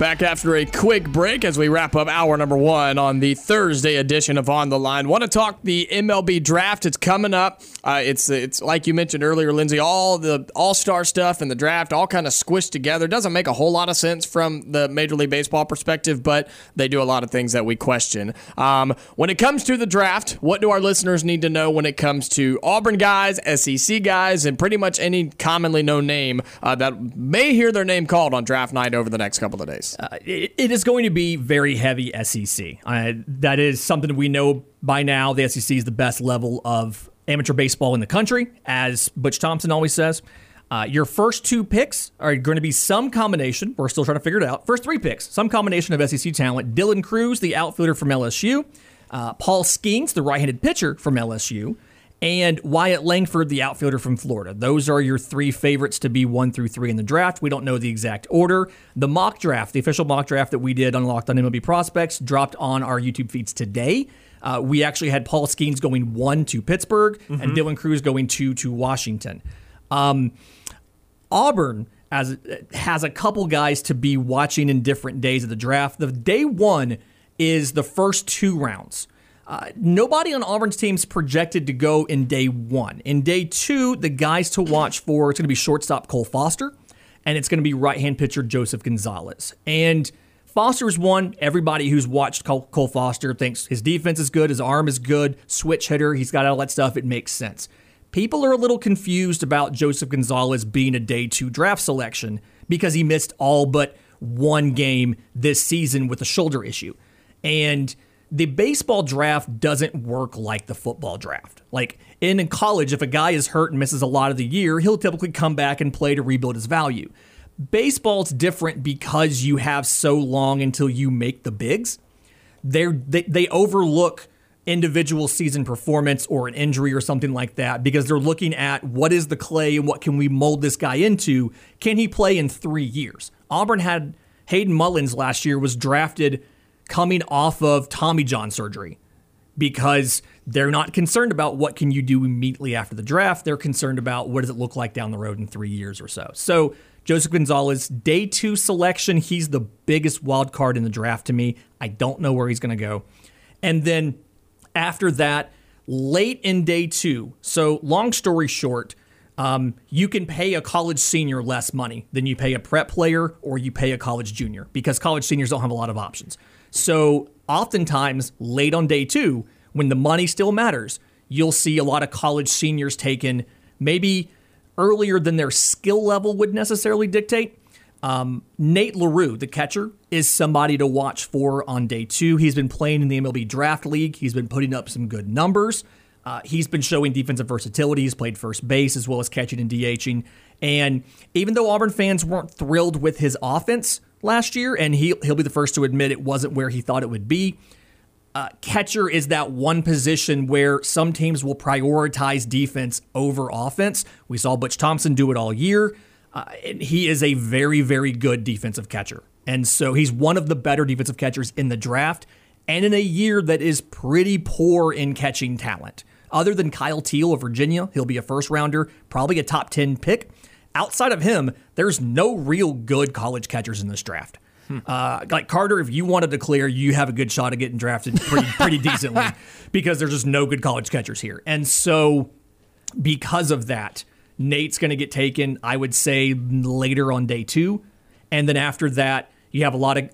Back after a quick break as we wrap up hour number one on the Thursday edition of On the Line. Want to talk the MLB draft? It's coming up. Uh, it's it's like you mentioned earlier, Lindsay. All the All Star stuff and the draft all kind of squished together. Doesn't make a whole lot of sense from the Major League Baseball perspective, but they do a lot of things that we question. Um, when it comes to the draft, what do our listeners need to know when it comes to Auburn guys, SEC guys, and pretty much any commonly known name uh, that may hear their name called on draft night over the next couple of days? Uh, it, it is going to be very heavy SEC. Uh, that is something we know by now. The SEC is the best level of amateur baseball in the country, as Butch Thompson always says. Uh, your first two picks are going to be some combination. We're still trying to figure it out. First three picks, some combination of SEC talent. Dylan Crews, the outfielder from LSU. Uh, Paul Skenes, the right-handed pitcher from LSU and Wyatt Langford, the outfielder from Florida. Those are your three favorites to be one through three in the draft. We don't know the exact order. The mock draft, the official mock draft that we did on Locked On MLB Prospects, dropped on our YouTube feeds today. Uh, we actually had Paul Skenes going one to Pittsburgh mm-hmm. and Dylan Crews going two to Washington. Um, Auburn as has a couple guys to be watching in different days of the draft. The day one is the first two rounds. Uh, nobody on Auburn's team's projected to go in day one. In day two, the guys to watch for it's going to be shortstop Cole Foster, and it's going to be right hand pitcher Joseph Gonzalez. And Foster's one. Everybody who's watched Cole Foster thinks his defense is good, his arm is good, switch hitter, he's got all that stuff. It makes sense. People are a little confused about Joseph Gonzalez being a day two draft selection because he missed all but one game this season with a shoulder issue. And the baseball draft doesn't work like the football draft. Like in college, if a guy is hurt and misses a lot of the year, he'll typically come back and play to rebuild his value. Baseball's different because you have so long until you make the bigs. They they overlook individual season performance or an injury or something like that because they're looking at what is the clay and what can we mold this guy into? Can he play in three years? Auburn had Hayden Mullins last year was drafted coming off of Tommy John surgery because they're not concerned about what can you do immediately after the draft. They're concerned about what does it look like down the road in three years or so. So Joseph Gonzalez, day two selection, he's the biggest wild card in the draft to me. I don't know where he's going to go. And then after that, late in day two. So long story short, um, you can pay a college senior less money than you pay a prep player or you pay a college junior because college seniors don't have a lot of options. So oftentimes, late on day two, when the money still matters, you'll see a lot of college seniors taken maybe earlier than their skill level would necessarily dictate. Um, Nate LaRue, the catcher, is somebody to watch for on day two. He's been playing in the MLB Draft League. He's been putting up some good numbers. Uh, he's been showing defensive versatility. He's played first base as well as catching and DHing. And even though Auburn fans weren't thrilled with his offense, last year, and he, he'll be the first to admit it wasn't where he thought it would be. Uh, catcher is that one position where some teams will prioritize defense over offense. We saw Butch Thompson do it all year. Uh, and he is a very, very good defensive catcher. And so he's one of the better defensive catchers in the draft and in a year that is pretty poor in catching talent. Other than Kyle Teel of Virginia, he'll be a first rounder, probably a top 10 pick outside of him, there's no real good college catchers in this draft. Uh, like Carter, if you want to declare, you have a good shot of getting drafted pretty, pretty decently because there's just no good college catchers here. And so, because of that, Nate's going to get taken, I would say, later on day two. And then after that, you have a lot of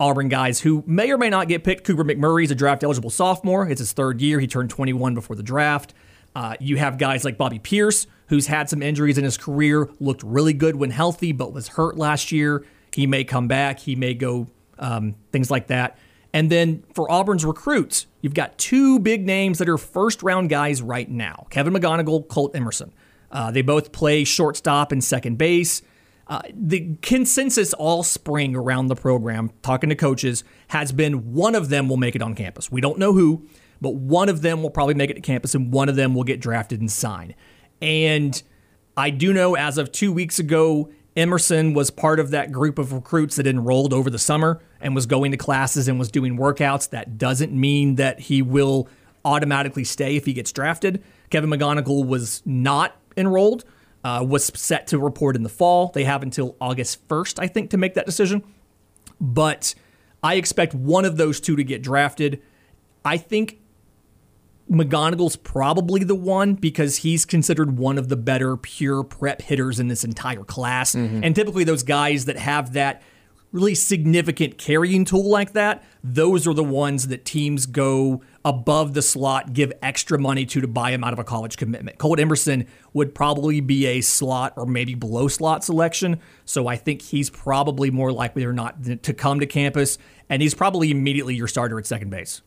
Auburn guys who may or may not get picked. Cooper McMurray is a draft eligible sophomore. It's his third year. He turned 21 before the draft. Uh, you have guys like Bobby Peirce, who's had some injuries in his career, looked really good when healthy, but was hurt last year. He may come back. He may go, um, things like that. And then for Auburn's recruits, you've got two big names that are first round guys right now Kevin McGonigle, Colt Emerson. Uh, they both play shortstop and second base. Uh, the consensus all spring around the program, talking to coaches, has been one of them will make it on campus. We don't know who, but one of them will probably make it to campus and one of them will get drafted and sign. And I do know as of two weeks ago, Emerson was part of that group of recruits that enrolled over the summer and was going to classes and was doing workouts. That doesn't mean that he will automatically stay if he gets drafted. Kevin McGonigle was not enrolled, uh, was set to report in the fall. They have until August 1st, I think, to make that decision. but I expect one of those two to get drafted. I think McGonigle's probably the one because he's considered one of the better pure prep hitters in this entire class. Mm-hmm. And typically, those guys that have that really significant carrying tool like that, those are the ones that teams go above the slot, give extra money to to buy him out of a college commitment. Colt Emerson would probably be a slot or maybe below slot selection. So I think he's probably more likely or not to come to campus, and he's probably immediately your starter at second base.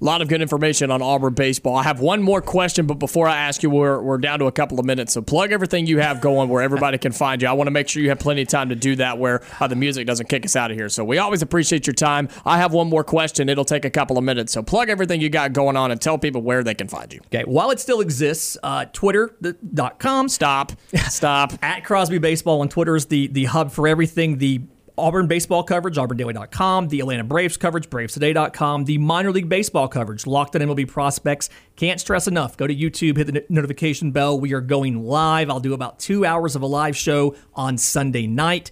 A lot of good information on Auburn baseball. I have one more question, but before I ask you, we're, we're down to a couple of minutes. So plug everything you have going where everybody can find you. I want to make sure you have plenty of time to do that where uh, the music doesn't kick us out of here. So we always appreciate your time. I have one more question. It'll take a couple of minutes. So plug everything you got going on and tell people where they can find you. Okay, while it still exists, uh, twitter.com Stop. Stop. at Crosby Baseball on Twitter is the, the hub for everything. The Auburn baseball coverage, auburndaily.com, the Atlanta Braves coverage, bravestoday.com, the minor league baseball coverage, locked on MLB prospects. Can't stress enough. Go to YouTube, hit the notification bell. We are going live. I'll do about two hours of a live show on Sunday night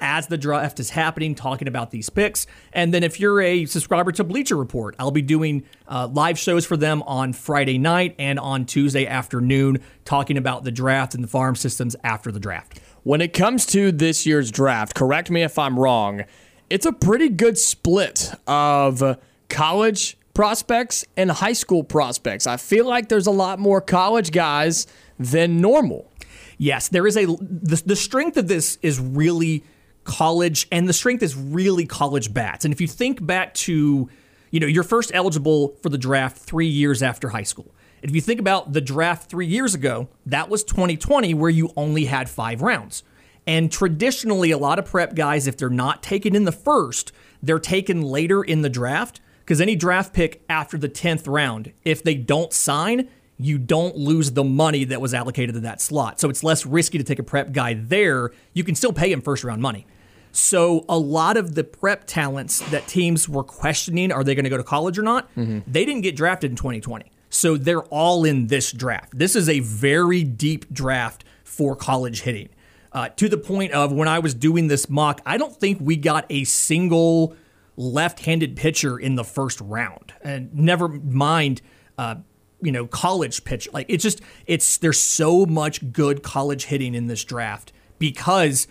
as the draft is happening, talking about these picks. And then if you're a subscriber to Bleacher Report, I'll be doing uh, live shows for them on Friday night and on Tuesday afternoon, talking about the draft and the farm systems after the draft. When it comes to this year's draft, correct me if I'm wrong, it's a pretty good split of college prospects and high school prospects. I feel like there's a lot more college guys than normal. Yes, there is a the, the strength of this is really college, and the strength is really college bats. And if you think back to, you know, you're first eligible for the draft three years after high school. If you think about the draft three years ago, that was 2020, where you only had five rounds. And traditionally, a lot of prep guys, if they're not taken in the first, they're taken later in the draft. Because any draft pick after the 10th round, if they don't sign, you don't lose the money that was allocated to that slot. So it's less risky to take a prep guy there. You can still pay him first round money. So a lot of the prep talents that teams were questioning, are they going to go to college or not? Mm-hmm. They didn't get drafted in 2020. So they're all in this draft. This is a very deep draft for college hitting. Uh, to the point of when I was doing this mock, I don't think we got a single left-handed pitcher in the first round, and never mind, uh, you know, college pitch. Like it's just it's there's so much good college hitting in this draft because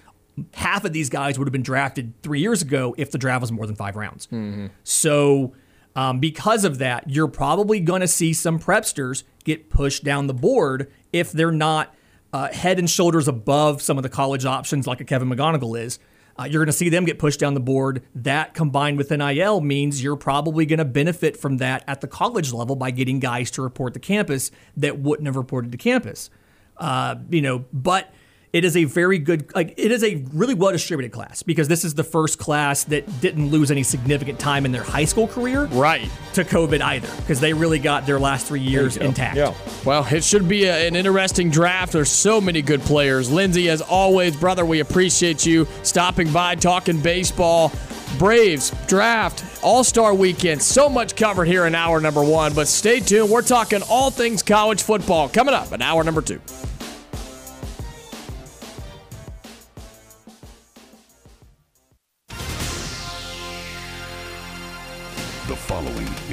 half of these guys would have been drafted three years ago if the draft was more than five rounds. So, um, because of that, you're probably going to see some prepsters get pushed down the board if they're not uh, head and shoulders above some of the college options like a Kevin McGonigle is. Uh, you're going to see them get pushed down the board. That combined with NIL means you're probably going to benefit from that at the college level by getting guys to report to campus that wouldn't have reported to campus. Uh, you know, but it is a very good, like, it is a really well distributed class because this is the first class that didn't lose any significant time in their high school career Right. to COVID either because they really got their last three years intact. Yeah. Well, it should be a, an interesting draft. There's so many good players. lindsay as always, brother, we appreciate you stopping by, talking baseball. Braves, draft, All Star weekend. So much covered here in hour number one, but stay tuned. We're talking all things college football coming up in hour number two.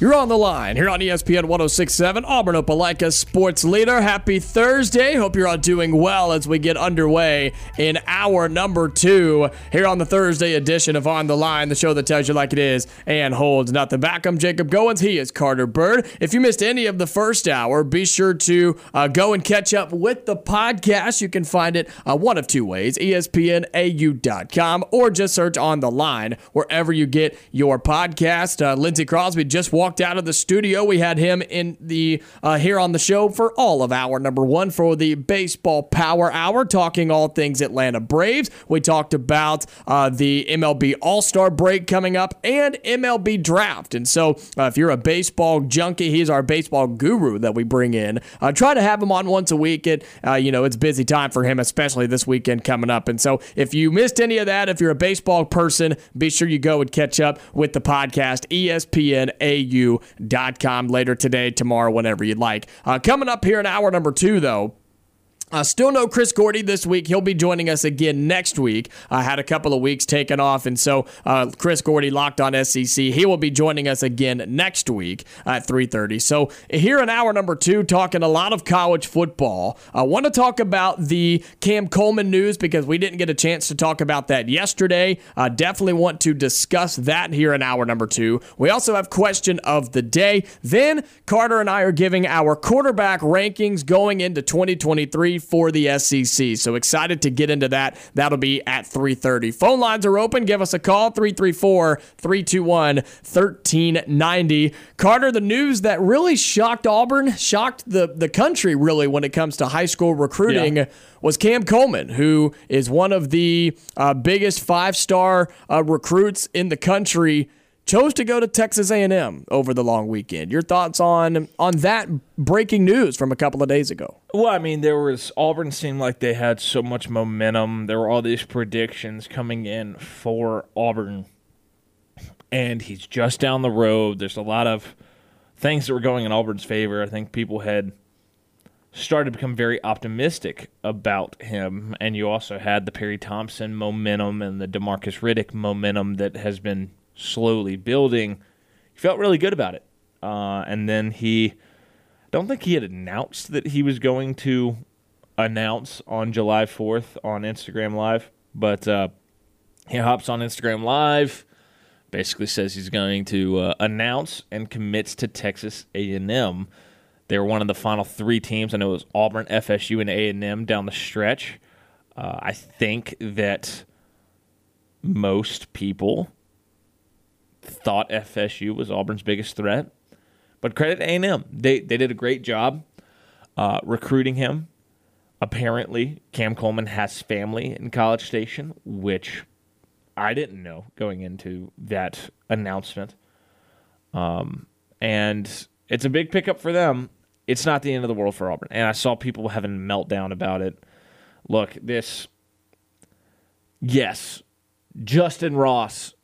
You're on the line here on ESPN 1067, Auburn Opelika Sports Leader. Happy Thursday. Hope you're all doing well as we get underway in hour number two here on the Thursday edition of On the Line, the show that tells you like it is and holds nothing back. I'm Jacob Goins. He is Carter Byrd. If you missed any of the first hour, be sure to uh, go and catch up with the podcast. You can find it uh, one of two ways ESPNAU.com or just search On the Line wherever you get your podcast. Uh, Lindsay Crosby just walked walked out of the studio. We had him in the uh, here on the show for all of hour number one for the baseball power hour, talking all things Atlanta Braves. We talked about uh, the MLB All Star break coming up and MLB draft. And so, uh, if you're a baseball junkie, he's our baseball guru that we bring in. Uh, try to have him on once a week. It, uh, you know, it's busy time for him, especially this weekend coming up. And so, if you missed any of that, if you're a baseball person, be sure you go and catch up with the podcast, espnau.com later today, tomorrow, whenever you'd like. Uh, coming up here in hour number two, though. Uh, still no Chris Gordy this week. He'll be joining us again next week. I uh, had a couple of weeks taken off, and so uh, Chris Gordy locked on SEC. He will be joining us again next week at 3:30. So here in hour number two, talking a lot of college football. I want to talk about the Cam Coleman news because we didn't get a chance to talk about that yesterday. I definitely want to discuss that here in hour number two. We also have question of the day. Then Carter and I are giving our quarterback rankings going into 2023 for the SEC. So excited to get into that. That'll be at 3:30. Phone lines are open. Give us a call 334-321-1390. Carter, the news that really shocked Auburn, shocked the the country really when it comes to high school recruiting. Yeah was Cam Coleman, who is one of the uh, biggest five-star uh, recruits in the country chose to go to Texas A&M over the long weekend. Your thoughts on on that breaking news from a couple of days ago? Well, I mean, there was Auburn seemed like they had so much momentum. There were all these predictions coming in for Auburn, and he's just down the road. There's a lot of things that were going in Auburn's favor. I think people had started to become very optimistic about him, and you also had the Perry Thompson momentum and the Demarcus Riddick momentum that has been slowly building. He felt really good about it. Uh, and then he, I don't think he had announced that he was going to announce on July 4th on Instagram Live, but uh, he hops on Instagram Live, basically says he's going to uh, announce and commits to Texas A&M. They were one of the final three teams. I know it was Auburn, FSU, and A&M down the stretch. Uh, I think that most people thought FSU was Auburn's biggest threat. But credit A&M. They, they did a great job uh, recruiting him. Apparently, Cam Coleman has family in College Station, which I didn't know going into that announcement. Um, and it's a big pickup for them. It's not the end of the world for Auburn. And I saw people having a meltdown about it. Look, this, yes, Justin Ross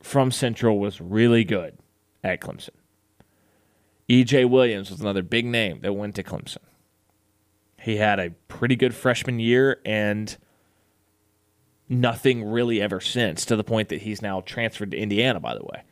from Central was really good at Clemson. EJ Williams was another big name that went to Clemson. He had a pretty good freshman year and nothing really ever since, to the point that he's now transferred to Indiana, by the way.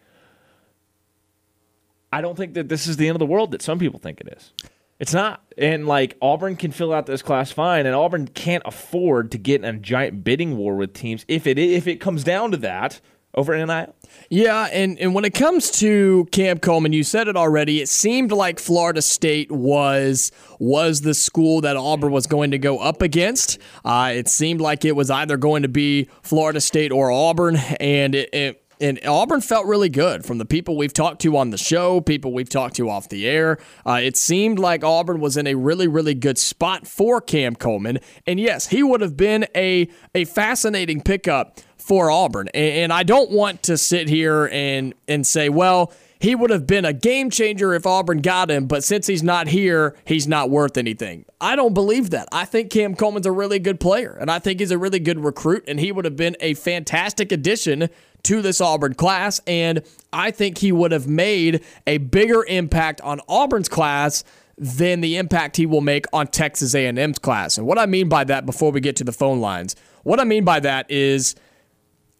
I don't think that this is the end of the world that some people think it is. It's not. And like Auburn can fill out this class fine, and Auburn can't afford to get in a giant bidding war with teams if it if it comes down to that over in NIL. Yeah, and, and when it comes to Cam Coleman, you said it already. It seemed like Florida State was was the school that Auburn was going to go up against. Uh, it seemed like it was either going to be Florida State or Auburn, and it, it and Auburn felt really good from the people we've talked to on the show, people we've talked to off the air. Uh, it seemed like Auburn was in a really, really good spot for Cam Coleman. And yes, he would have been a, a fascinating pickup for Auburn. And I don't want to sit here and, and say, well, he would have been a game changer if Auburn got him, but since he's not here, he's not worth anything. I don't believe that. I think Cam Coleman's a really good player, and I think he's a really good recruit, and he would have been a fantastic addition to this Auburn class, and I think he would have made a bigger impact on Auburn's class than the impact he will make on Texas A&M's class. And what I mean by that before we get to the phone lines, what I mean by that is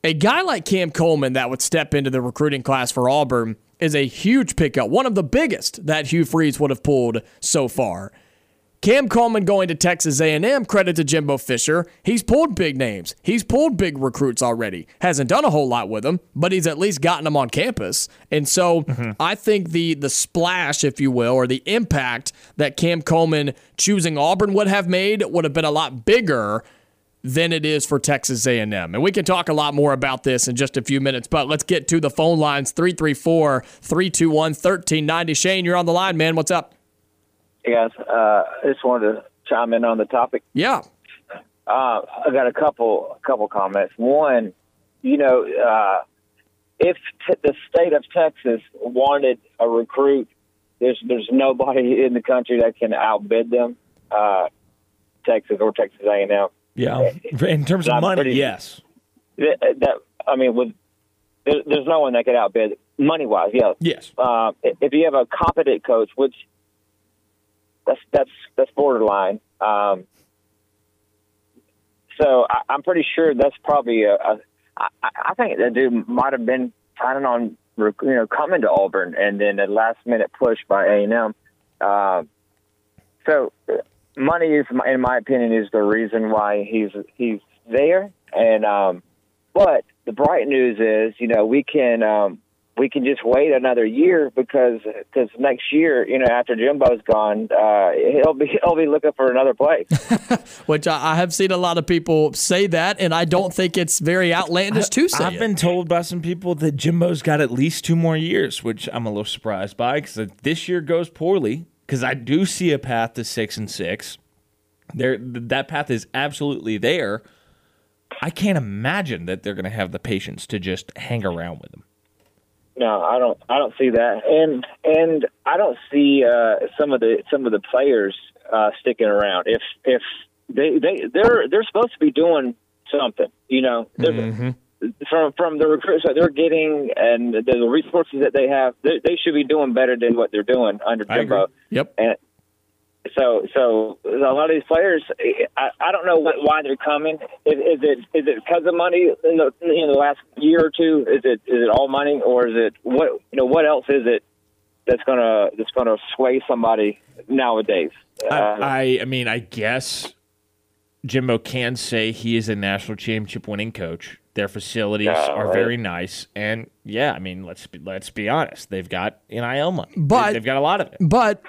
a guy like Cam Coleman that would step into the recruiting class for Auburn is a huge pickup, one of the biggest that Hugh Freeze would have pulled so far. Cam Coleman going to Texas A&M, credit to Jimbo Fisher. He's pulled big names. He's pulled big recruits already. Hasn't done a whole lot with them, but he's at least gotten them on campus. And so mm-hmm. I think the the splash, if you will, or the impact that Cam Coleman choosing Auburn would have made would have been a lot bigger than it is for Texas A&M. And we can talk a lot more about this in just a few minutes, but let's get to the phone lines 334-321-1390. Shane, you're on the line, man. What's up? Hey guys, uh, I just wanted to chime in on the topic. Yeah. Uh, I got a couple a couple comments. One, you know, uh, if t- the state of Texas wanted a recruit, there's there's nobody in the country that can outbid them. Uh, Texas or Texas A and M. Yeah. In terms of money, pretty- yes. That, that I mean, with there, there's no one that could outbid money wise. Yeah, Yes. uh, if you have a competent coach, which that's that's that's borderline. Um, so I, I'm pretty sure that's probably a. a I, I think that dude might have been planning on you know coming to Auburn, and then a last minute push by A and M. Um, so uh, money is, in my opinion, is the reason why he's he's there. And um, but the bright news is, you know, we can um, we can just wait another year because because next year, you know, after Jimbo's gone, uh, he'll be he'll be looking for another place. Which I, I have seen a lot of people say that, and I don't think it's very outlandish to say I've it. been told by some people that Jimbo's got at least two more years, which I'm a little surprised by because this year goes poorly, because I do see a path to six and six. There, that path is absolutely there. I can't imagine that they're going to have the patience to just hang around with them. No, I don't. I don't see that, and and I don't see uh, some of the some of the players uh, sticking around. If if they they they're they're supposed to be doing something, you know, They're- from from the recruits that they're getting and the resources that they have, they, they should be doing better than what they're doing under Jimbo. Yep. And so, so a lot of these players, I, I don't know what, why they're coming. Is, is it is it because of money in the in the last year or two? Is it is it all money, or is it what you know? What else is it that's gonna that's gonna sway somebody nowadays? Uh, I, I, I mean, I guess Jimbo can say he is a national championship winning coach. Their facilities Yeah, are right. very nice, and yeah, I mean, let's be, let's be honest, they've got nil money, But- they've got a lot of it. But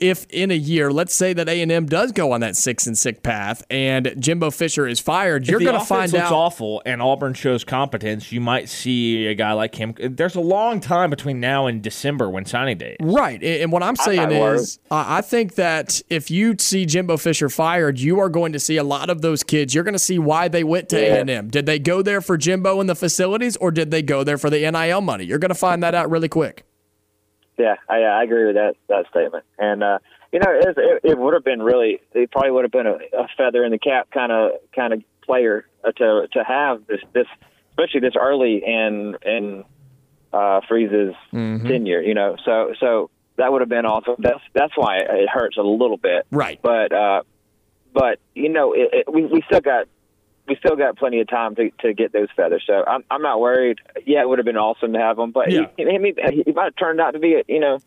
if in a year, let's say that A and M does go on that six and six path, and Jimbo Fisher is fired, you're going to find looks out. awful and Auburn shows competence, you might see a guy like him. There's a long time between now and December when signing day. Is. Right. And and what I'm saying not worried. is, I I think that if you see Jimbo Fisher fired, you are going to see a lot of those kids. You're going to see why they went to Yeah. A&M. Did they go there for Jimbo and the facilities, or did they go there for the NIL money? You're going to find that out really quick. Yeah, I, I agree with that that statement. And uh, you know, it, it, it would have been really, it probably would have been a, a feather in the cap kind of kind of player uh, to to have this this, especially this early in in uh, Freeze's tenure. You know, so so that would have been awesome. That's that's why it hurts a little bit. Right. But uh, but you know, it, it, we we still got. We still got plenty of time to, to get those feathers, so I'm I'm not worried. Yeah, it would have been awesome to have them, but Yeah. he, he, he, he might have turned out to be, a, you know,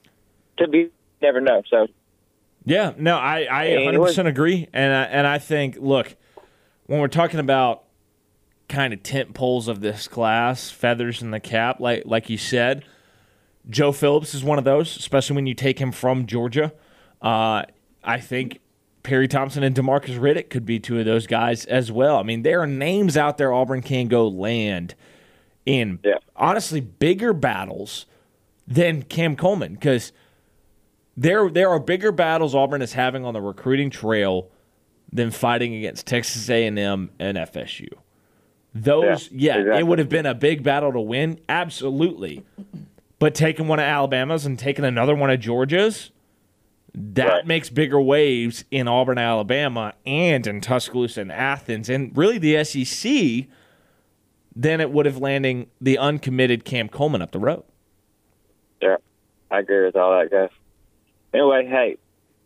to be never know. So Yeah, no, I, I 100% agree. And I, and I think, look, when we're talking about kind of tent poles of this class, feathers in the cap, like like you said, Joe Phillips is one of those, especially when you take him from Georgia. Uh, I think Perry Thompson and Demarcus Riddick could be two of those guys as well. I mean, there are names out there Auburn can go land in Yeah. honestly bigger battles than Cam Coleman because there there are bigger battles Auburn is having on the recruiting trail than fighting against Texas A&M and FSU. Those, yeah, Yeah, it would have been a big battle to win, absolutely. But taking one of Alabama's and taking another one of Georgia's, that Right. makes bigger waves in Auburn, Alabama, and in Tuscaloosa and Athens, and really the SEC than it would have landing the uncommitted Cam Coleman up the road. yeah, I agree with all that, guys. Anyway, hey,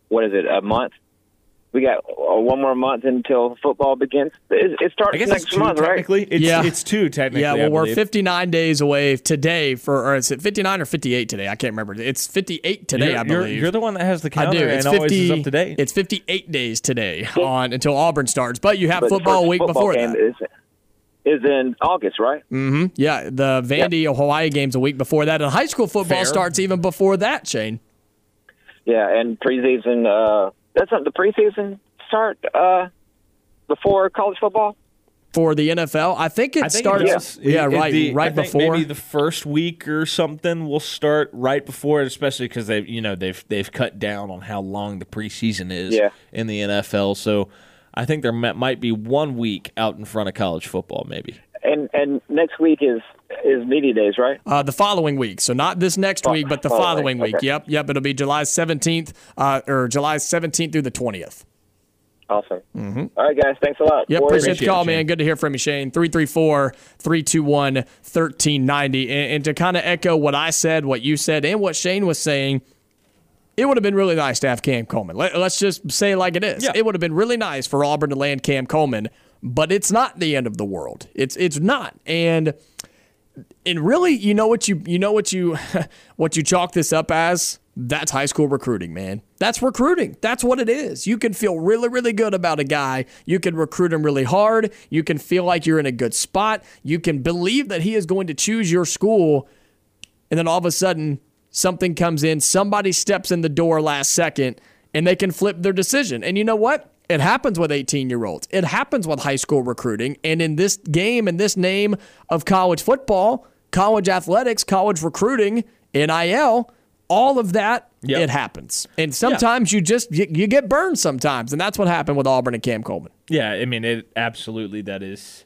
what is it? A month? We got uh, one more month until football begins. It, it starts I guess next it's two month, right? technically. It's, Yeah. it's two technically. Yeah, I well, we're 59 days away today for, or is it 59 or 58 today? I can't remember. It's 58 today, You're, I you're- believe. you're the one that has the calendar I do. It's and always 50. is up to date. It's 58 days today on until Auburn starts, but you have But football a week football before game that. Is, is in August, right? Mm-hmm. Yeah, the Vandy Hawaii game's a week before that, and high school football Fair. starts even before that. Shane. Yeah, and preseason. Uh, that's not the preseason start uh, before college football. for the NFL. I think it I think starts. it does. yeah, It- it- right, the- right I think before. Maybe the first week or something will start right before, it, especially because they, you know, they've they've cut down on how long the preseason is Yeah. in the NFL. So I think there might be one week out in front of college football, maybe. And and next week is is media days, right? Uh, the following week. So not this next week, but the following, following week. okay. Yep, yep. It'll be July 17th uh, or July 17th through the 20th. Awesome. Mm-hmm. All right, guys. Thanks a lot. Yep, Forward- appreciate the Appreciate call, it, man. Good to hear from you, Shane. 334 321 1390. And to kind of echo what I said, what you said, and what Shane was saying, it would have been really nice to have Cam Coleman. Let, us just say it like it is. Yeah. It would have been really nice for Auburn to land Cam Coleman, but it's not the end of the world. It's it's not. And and really, you know what you you know what you what you chalk this up as? That's high school recruiting, man. That's recruiting. That's what it is. You can feel really, really good about a guy. You can recruit him really hard. You can feel like you're in a good spot. You can believe that he is going to choose your school. And then all of a sudden, something comes in, somebody steps in the door last second, and they can flip their decision. And you know what? It happens with 18 year olds. It happens with high school recruiting. And in this game, in this name of college football, college athletics, college recruiting, NIL, all of that, Yep. it happens. And sometimes you just you, you get burned sometimes. And that's what happened with Auburn and Cam Coleman. Yeah, I mean, it absolutely that is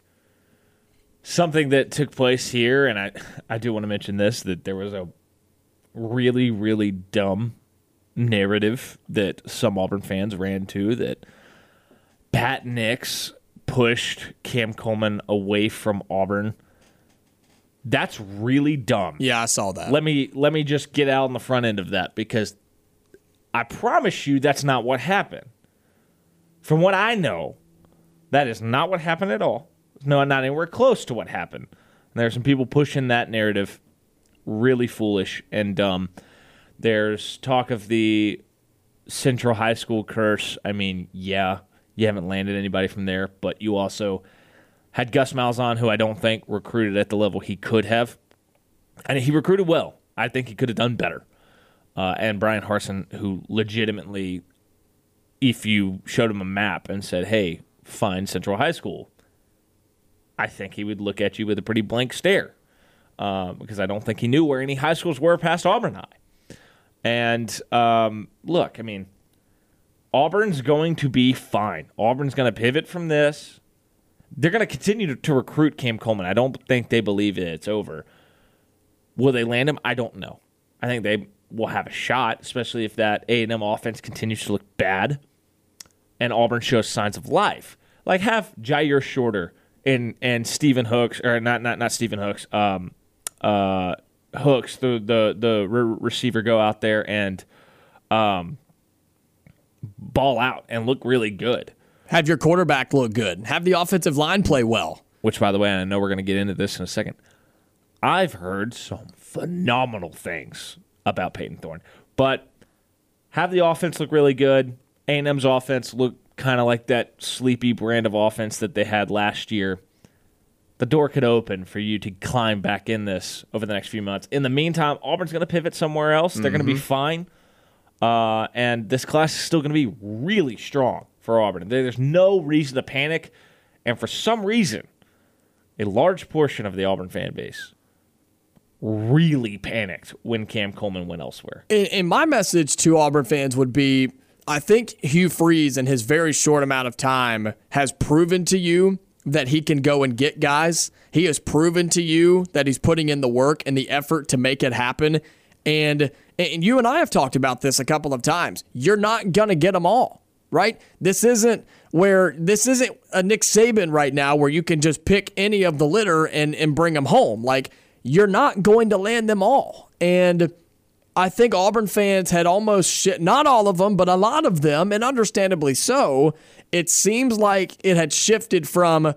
something that took place here, and I I do want to mention this that there was a really really dumb narrative that some Auburn fans ran to that Pat Nix pushed Cam Coleman away from Auburn. That's really dumb. Yeah, I saw that. Let me let me just get out on the front end of that because I promise you that's not what happened. From what I know, that is not what happened at all. No, not anywhere close to what happened. And there are some people pushing that narrative really foolish and dumb. There's talk of the Central High School curse. I mean, yeah, you haven't landed anybody from there, but you also had Gus Malzahn, who I don't think recruited at the level he could have. And he recruited well. I think he could have done better. Uh, and Bryan Harsin, who legitimately, if you showed him a map and said, hey, find Central High School, I think he would look at you with a pretty blank stare uh, because I don't think he knew where any high schools were past Auburn High. And um, look, I mean, Auburn's going to be fine. Auburn's going to pivot from this. They're going to continue to, recruit Cam Coleman. I don't think they believe that it's over. Will they land him? I don't know. I think they will have a shot, especially if that A&M offense continues to look bad and Auburn shows signs of life. Like have Jyaire Shorter and and Stephen Hooks or not not not Stephen Hooks, um, uh, Hooks the the the re- receiver go out there and um, ball out and look really good. Have your quarterback look good. Have the offensive line play well. Which, by the way, I know we're going to get into this in a second. I've heard some phenomenal things about Payton Thorne, but have the offense look really good. A&M's offense look kind of like that sleepy brand of offense that they had last year. The door could open for you to climb back in this over the next few months. In the meantime, Auburn's going to pivot somewhere else. They're going to be mm-hmm. fine. Uh, and this class is still going to be really strong for Auburn. There- There's no reason to panic. And for some reason, a large portion of the Auburn fan base really panicked when Cam Coleman went elsewhere. And my message to Auburn fans would be I think Hugh Freeze, in his very short amount of time, has proven to you that he can go and get guys. He has proven to you that he's putting in the work and the effort to make it happen. And, and you and I have talked about this a couple of times. You're not going to get them all, right? This isn't where this isn't a Nick Saban right now where you can just pick any of the litter and, and bring them home. Like, you're not going to land them all. And I think Auburn fans had almost shit, not all of them, but a lot of them, and understandably so. It seems like it had shifted from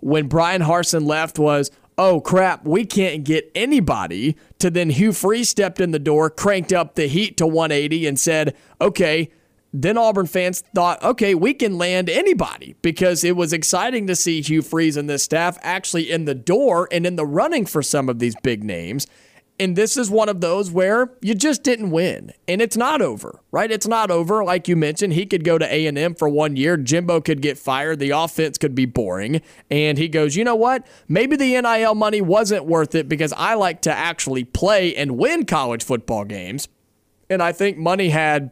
when Bryan Harsin left was, oh crap, we can't get anybody, to then Hugh Freeze stepped in the door, cranked up the heat to 180, and said, okay, then Auburn fans thought, okay, we can land anybody because it was exciting to see Hugh Freeze and this staff actually in the door and in the running for some of these big names. And this is one of those where you just didn't win, and it's not over, right? It's not over. Like you mentioned, he could go to A and M for one year. Jimbo could get fired. The offense could be boring, and he goes, you know what? Maybe the NIL money wasn't worth it because I like to actually play and win college football games, and I think money had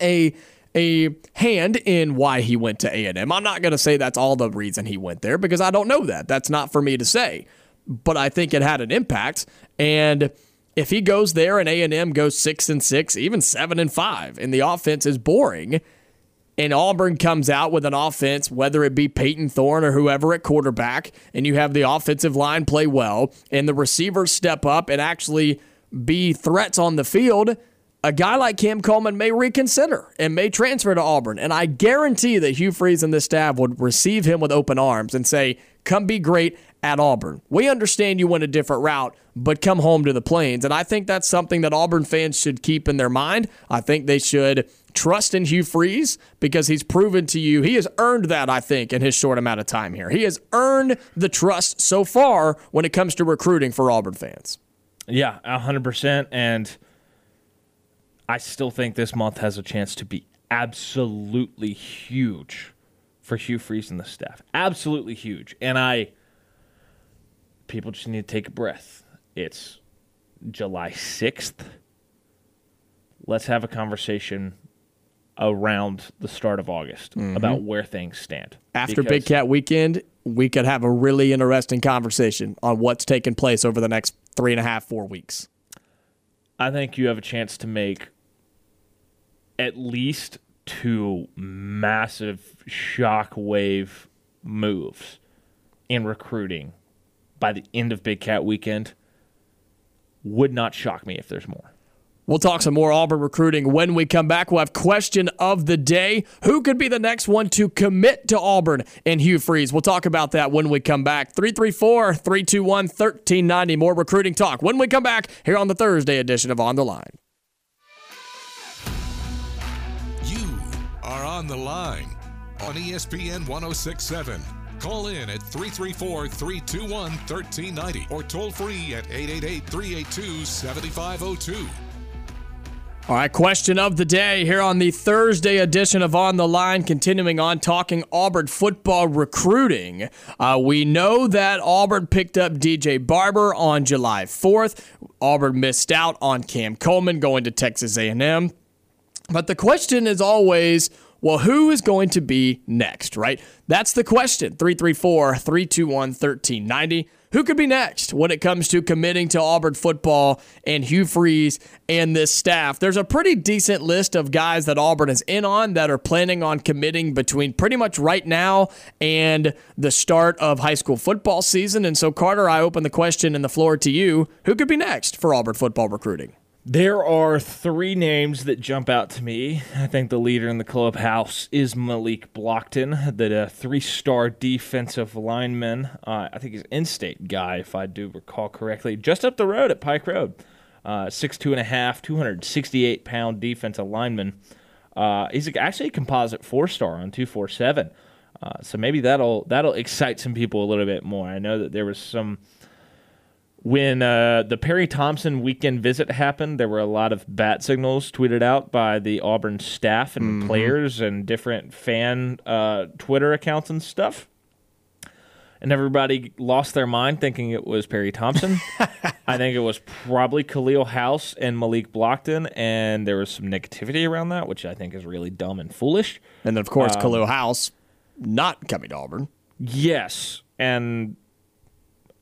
a a hand in why he went to A&M. I'm not going to say that's all the reason he went there because I don't know that. That's not for me to say. But I think it had an impact and if he goes there and A&M goes 6 and 6, even 7 and 5 and the offense is boring and Auburn comes out with an offense whether it be Payton Thorne or whoever at quarterback and you have the offensive line play well and the receivers step up and actually be threats on the field, a guy like Cam Coleman may reconsider and may transfer to Auburn. And I guarantee that Hugh Freeze and the staff would receive him with open arms and say, come be great at Auburn. We understand you went a different route, but come home to the Plains. And I think that's something that Auburn fans should keep in their mind. I think they should trust in Hugh Freeze because he's proven to you, he has earned that, I think, in his short amount of time here. He has earned the trust so far when it comes to recruiting for Auburn fans. Yeah, 100%. And I still think this month has a chance to be absolutely huge for Hugh Freeze and the staff. Absolutely huge. And I, people just need to take a breath. It's July 6th. Let's have a conversation around the start of August mm-hmm. about where things stand. After Big Cat Weekend, we could have a really interesting conversation on what's taking place over the next three and a half, four weeks. I think you have a chance to make at least two massive shockwave moves in recruiting by the end of Big Cat weekend. Would not shock me if there's more. We'll talk some more Auburn recruiting when we come back. We'll have question of the day. Who could be the next one to commit to Auburn and Hugh Freeze? We'll talk about that when we come back. 334 321 1390. More recruiting talk when we come back here on the Thursday edition of On the Line. You are on the line on ESPN 1067. Call in at 334 321 1390 or toll free at 888 382 7502. All right, question of the day here on the Thursday edition of On the Line, continuing on talking Auburn football recruiting. Uh, we know that Auburn picked up DJ Barber on July 4th. Auburn missed out on Cam Coleman going to Texas A&M. But the question is always, well, who is going to be next, right? That's the question. 334 321 1390. Who could be next when it comes to committing to Auburn football and Hugh Freeze and this staff? There's a pretty decent list of guys that Auburn is in on that are planning on committing between pretty much right now and the start of high school football season. And so, Carter, I open the question and the floor to you. Who could be next for Auburn football recruiting? There are three names that jump out to me. I think the leader in the clubhouse is Malik Blocton, the uh, three-star defensive lineman. Uh, I think he's in-state guy, if I do recall correctly, just up the road at Pike Road. Uh, six two and a half, 268 pound defensive lineman. Uh, he's actually a composite four-star on 247. Uh, so maybe that'll that'll excite some people a little bit more. I know that there was some when uh, the Perry Thompson weekend visit happened, there were a lot of bat signals tweeted out by the Auburn staff and mm-hmm. players and different fan uh, Twitter accounts and stuff. And everybody lost their mind thinking it was Perry Thompson. I think it was probably Khalil House and Malik Blocton, and there was some negativity around that, which I think is really dumb and foolish. And then, of course, um, Khalil House not coming to Auburn. Yes, and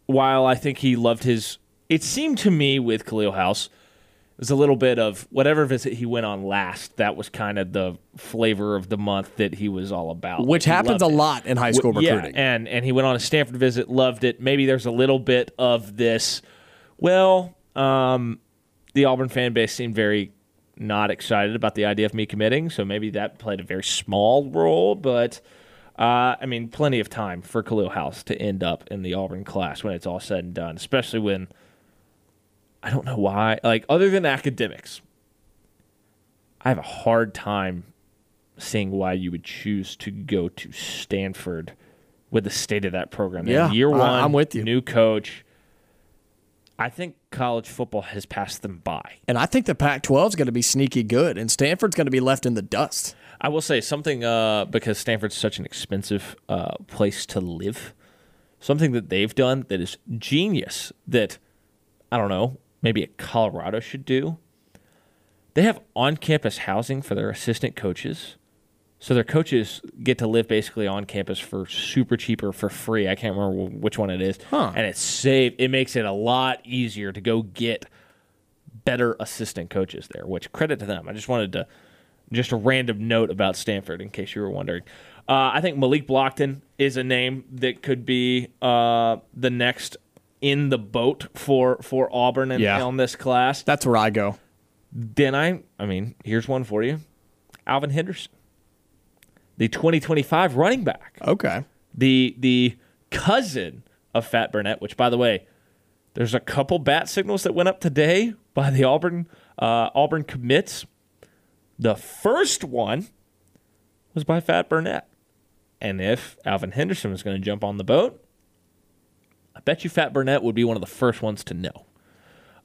while I think he loved his, it seemed to me with Khalil House, it was a little bit of whatever visit he went on last. That was kind of the flavor of the month that he was all about. Which happens a lot in high school recruiting. Yeah, and and he went on a Stanford visit, loved it. Maybe there's a little bit of this. Well, um, the Auburn fan base seemed very not excited about the idea of me committing, so maybe that played a very small role, but uh, I mean, plenty of time for Khalil House to end up in the Auburn class when it's all said and done, especially when I don't know why. Like, other than academics, I have a hard time seeing why you would choose to go to Stanford with the state of that program. Yeah, year one, I'm with you. New coach. I think college football has passed them by. And I think the Pac 12 is going to be sneaky good, and Stanford's going to be left in the dust. I will say something uh, because Stanford's such an expensive uh, place to live. Something that they've done that is genius that I don't know, maybe a Colorado should do. They have on campus housing for their assistant coaches. So their coaches get to live basically on campus for super cheap or for free. I can't remember which one it is. Huh. And it's safe. It makes it a lot easier to go get better assistant coaches there, which credit to them. I just wanted to just a random note about Stanford in case you were wondering. Uh, I think Malik Blocton is a name that could be uh, the next in the boat for for Auburn and Yeah. on this class. That's where I go. Then I, I mean, here's one for you: Alvin Henderson, the 2025 running back, Okay. the the cousin of Fat Burnett. Which, by the way, there's a couple bat signals that went up today by the Auburn uh, Auburn commits. The first one was by Fat Burnett, and if Alvin Henderson was going to jump on the boat, I bet you Fat Burnett would be one of the first ones to know.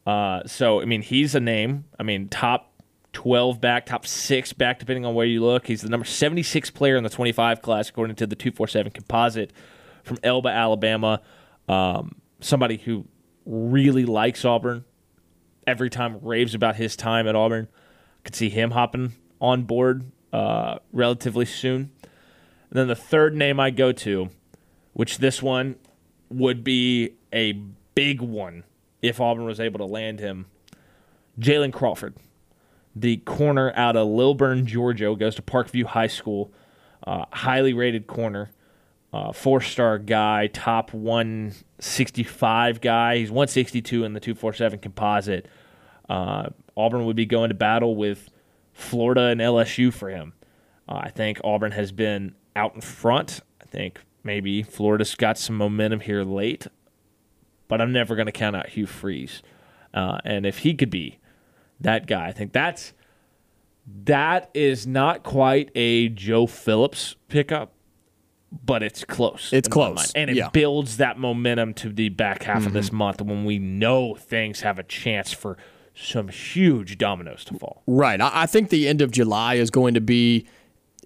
Uh, so, I mean, he's a name. I mean, top 12 back, top six back, depending on where you look. He's the number 76 player in the 25 class, according to the 247 composite from Elba, Alabama. Um, somebody who really likes Auburn. Every time raves about his time at Auburn. Could see him hopping on board uh, relatively soon. And then the third name I go to, which this one would be a big one if Auburn was able to land him. Jalen Crawford, the corner out of Lilburn, Georgia, goes to Parkview High School. Uh, highly rated corner, uh, four star guy, top 165 guy. He's 162 in the 247 composite. Uh, Auburn would be going to battle with Florida and LSU for him. Uh, I think Auburn has been out in front. I think maybe Florida's got some momentum here late, but I'm never going to count out Hugh Freeze. Uh, and if he could be that guy, I think that's that is not quite a Joe Phillips pickup, but it's close. It's close, and it yeah. builds that momentum to the back half of Mm-hmm. this month when we know things have a chance for some huge dominoes to fall. Right. I, think the end of July is going to be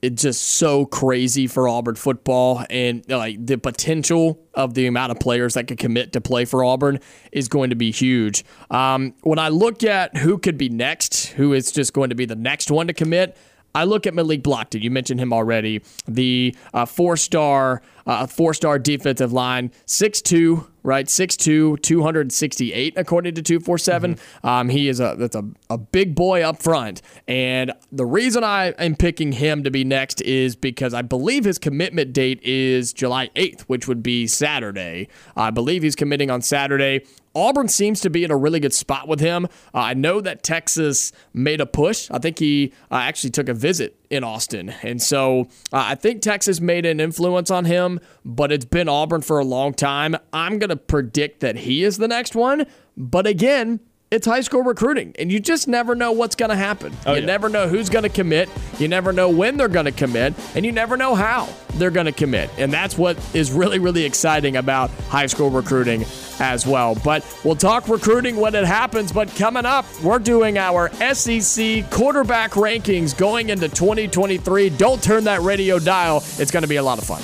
it's just so crazy for Auburn football and like the potential of the amount of players that could commit to play for Auburn is going to be huge. Um, when I look at who could be next, who is just going to be the next one to commit, I look at Malik Blocton. You mentioned him already. The uh, four-star, uh, four-star defensive line, 6'2", right? 6'2", 268 according to 247. Um, he is a that's a, a big boy up front. And the reason I am picking him to be next is because I believe his commitment date is July 8th, which would be Saturday. I believe he's committing on Saturday. Auburn seems to be in a really good spot with him. Uh, I know that Texas made a push. I think he uh, actually took a visit in Austin. And so uh, I think Texas made an influence on him, but it's been Auburn for a long time. I'm going to predict that he is the next one. But again, it's high school recruiting, and you just never know what's going to happen. Oh, you yeah. never know who's going to commit. You never know when they're going to commit, and you never know how they're going to commit. And that's what is really, really exciting about high school recruiting as well. But we'll talk recruiting when it happens. But coming up, we're doing our SEC quarterback rankings going into 2023. Don't turn that radio dial, it's going to be a lot of fun.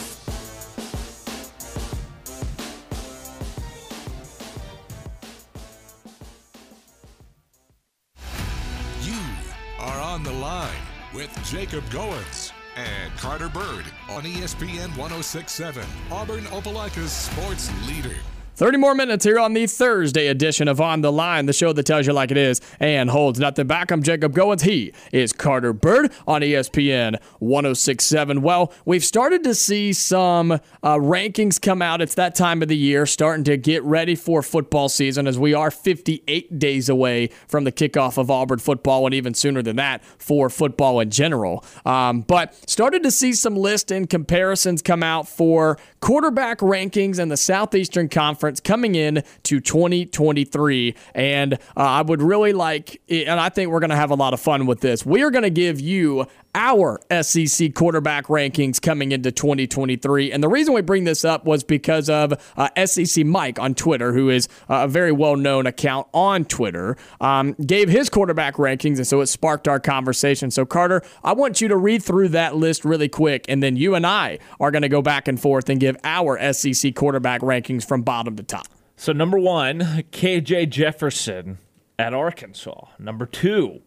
On the line with Jacob Goins and Carter Byrd on ESPN 1067, Auburn Opelika's sports leader. 30 more minutes here on the Thursday edition of On the Line, the show that tells you like it is and holds nothing back. I'm Jacob Goins. He is Carter Byrd on ESPN 1067. Well, we've started to see some uh, rankings come out. It's that time of the year, starting to get ready for football season as we are 58 days away from the kickoff of Auburn football and even sooner than that for football in general. Um, but started to see some lists and comparisons come out for quarterback rankings in the Southeastern Conference coming in to 2023. And uh, I would really like, and I think we're going to have a lot of fun with this. We are going to give you our SEC quarterback rankings coming into 2023. And the reason we bring this up was because of uh, SEC Mike on Twitter, who is uh, a very well known account on Twitter, um, gave his quarterback rankings. And so it sparked our conversation. So, Carter, I want you to read through that list really quick. And then you and I are going to go back and forth and give our SEC quarterback rankings from bottom to top. So number one, KJ Jefferson at Arkansas. Number two,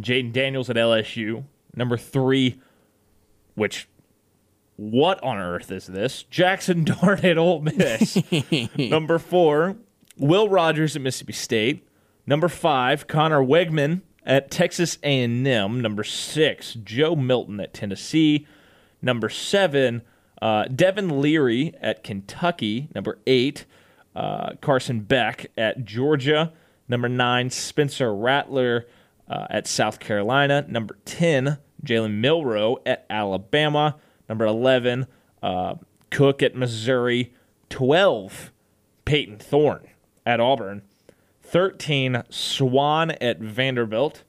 Jayden Daniels at LSU. Number three, which what on earth is this? Jaxson Dart at Ole Miss. Number four, Will Rogers at Mississippi State. Number five, Conner Weigman at Texas A&M. Number six, Joe Milton at Tennessee. Number seven, uh, Devin Leary at Kentucky. Number eight, uh, Carson Beck at Georgia. Number nine, Spencer Rattler uh, at South Carolina. Number 10, Jalen Milroe at Alabama. Number 11, uh, Cook at Missouri. 12, Payton Thorne at Auburn. 13, Swann at Vanderbilt.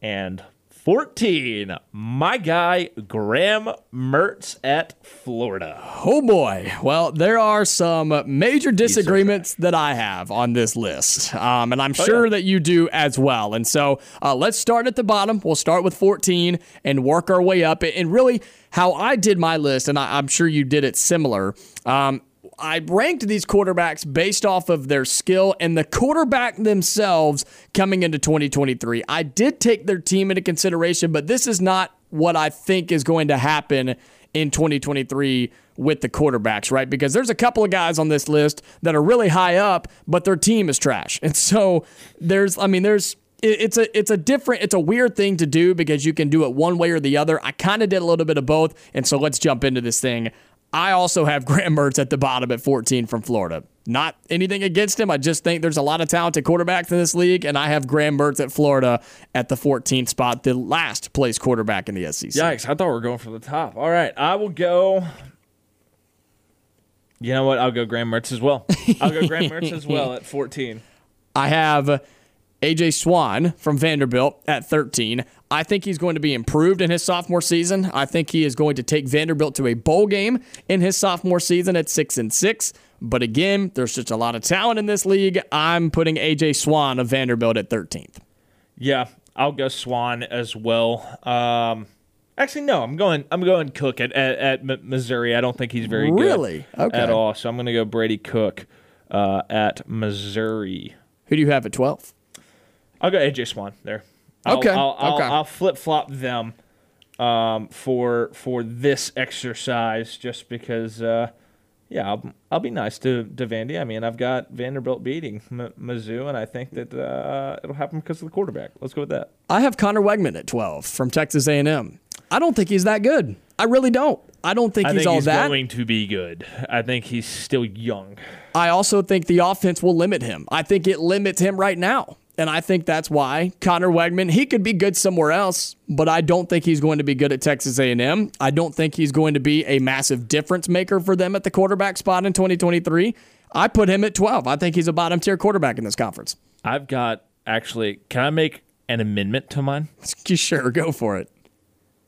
And 14, my guy, Graham Mertz at Florida. Oh boy. Well, there are some major disagreements that I have on this list. Um, and I'm sure that you do as well. And so uh, let's start at the bottom. We'll start with 14 and work our way up. And really, how I did my list, and I, am sure you did it similar. Um, I ranked these quarterbacks based off of their skill and the quarterback themselves coming into 2023. I did take their team into consideration, but this is not what I think is going to happen in 2023 with the quarterbacks, right? Because there's a couple of guys on this list that are really high up, but their team is trash. And so there's, I mean, there's, it's a it's a different it's a weird thing to do because you can do it one way or the other. I kind of did a little bit of both, and so let's jump into this thing. I also have Graham Mertz at the bottom at 14 from Florida. Not anything against him. I just think there's a lot of talented quarterbacks in this league, and I have Graham Mertz at Florida at the 14th spot, the last place quarterback in the SEC. Yikes! I thought we were going for the top. All right, I will go. You know what? I'll go Graham Mertz as well. I'll go Graham Mertz as well at 14. I have AJ Swann from Vanderbilt at 13. I think he's going to be improved in his sophomore season. I think he is going to take Vanderbilt to a bowl game in his sophomore season at 6 and 6. But again, there's just a lot of talent in this league. I'm putting AJ Swann of Vanderbilt at 13th. Yeah, I'll go Swann as well. Um, actually, no, I'm going. I'm going Cook at, at, at Missouri. I don't think he's very really? good okay. at all. So I'm going to go Brady Cook uh, at Missouri. Who do you have at 12? I'll go AJ Swann there. I'll, okay. I'll, I'll, okay. I'll flip flop them um, for for this exercise, just because. Uh, yeah, I'll, I'll be nice to, to Vandy. I mean, I've got Vanderbilt beating M- Mizzou, and I think that uh, it'll happen because of the quarterback. Let's go with that. I have Conner Weigman at 12 from Texas A&M. I don't think he's that good. I really don't. I don't think he's all that. I he's think all he's that. going to be good. I think he's still young. I also think the offense will limit him. I think it limits him right now. And I think that's why Conner Weigman, he could be good somewhere else, but I don't think he's going to be good at Texas A&M. I don't think he's going to be a massive difference maker for them at the quarterback spot in 2023. I put him at 12. I think he's a bottom tier quarterback in this conference. I've got actually, can I make an amendment to mine? Sure, go for it.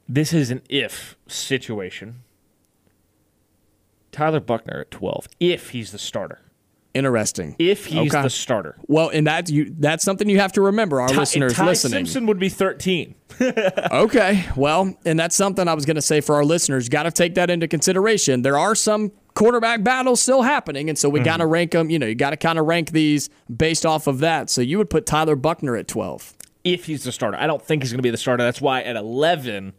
This is an if situation. Tyler Buckner at 12, if he's the starter. Interesting. If he's Okay. the starter. Well, and that's you that's something you have to remember, our Ty- listeners Ty listening. Simpson would be 13. Okay. Well, and that's something I was going to say for our listeners. You got to take that into consideration. There are some quarterback battles still happening, and so we got to mm-hmm. rank them. You know, you got to kind of rank these based off of that. So you would put Tyler Buckner at 12. If he's the starter. I don't think he's going to be the starter. That's why at 11,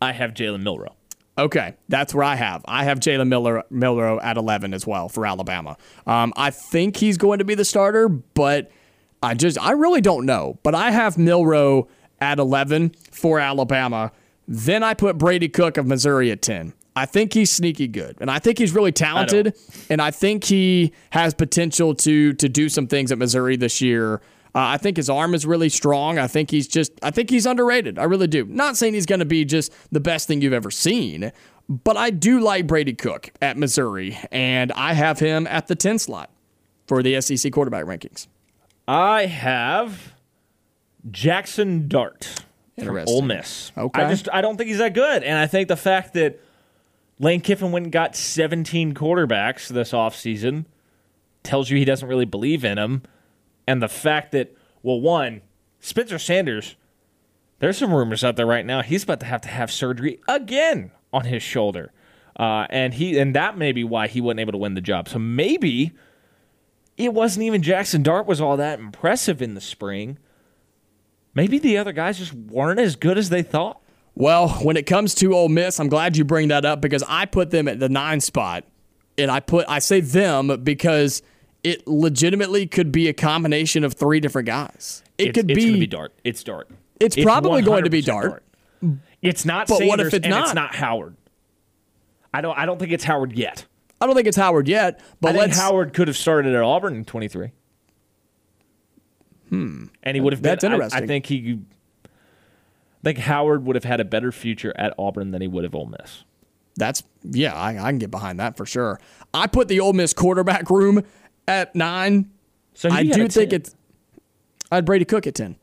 I have Jalen Milroe. Okay, that's where I have. I have Jalen Miller Milroe at 11 as well for Alabama. Um, I think he's going to be the starter, but I just I really don't know. But I have Milroe at 11 for Alabama. Then I put Brady Cook of Missouri at 10. I think he's sneaky good, and I think he's really talented, and I think he has potential to to do some things at Missouri this year. Uh, I think his arm is really strong. I think he's just, I think he's underrated. I really do. Not saying he's going to be just the best thing you've ever seen, but I do like Brady Cook at Missouri, and I have him at the 10 slot for the SEC quarterback rankings. I have Jaxson Dart Interesting. Ole Miss. Okay. I just I don't think he's that good, and I think the fact that Lane Kiffin went and got 17 quarterbacks this offseason tells you he doesn't really believe in him, and the fact that well, one Spencer Sanders, there's some rumors out there right now he's about to have to have surgery again on his shoulder, uh, and he and that may be why he wasn't able to win the job. So maybe it wasn't even Jaxson Dart was all that impressive in the spring. Maybe the other guys just weren't as good as they thought. Well, when it comes to Ole Miss, I'm glad you bring that up because I put them at the nine spot, and I put I say them because it legitimately could be a combination of three different guys. It it's, could it's be, be Dart. It's Dart. It's probably going to be 100% Dart. It's not But Sanders what if it's and not? it's not Howard. I don't I don't think it's Howard yet. I don't think it's Howard yet, but I think let's Howard could have started at Auburn in 23. Hmm. And he would have been That's I- I, think he I think Howard would have had a better future at Auburn than he would have Ole Miss. That's yeah, I, I can get behind that for sure. I put the Ole Miss quarterback room at nine. So I do think 10. it's. I had Brady Cook at ten.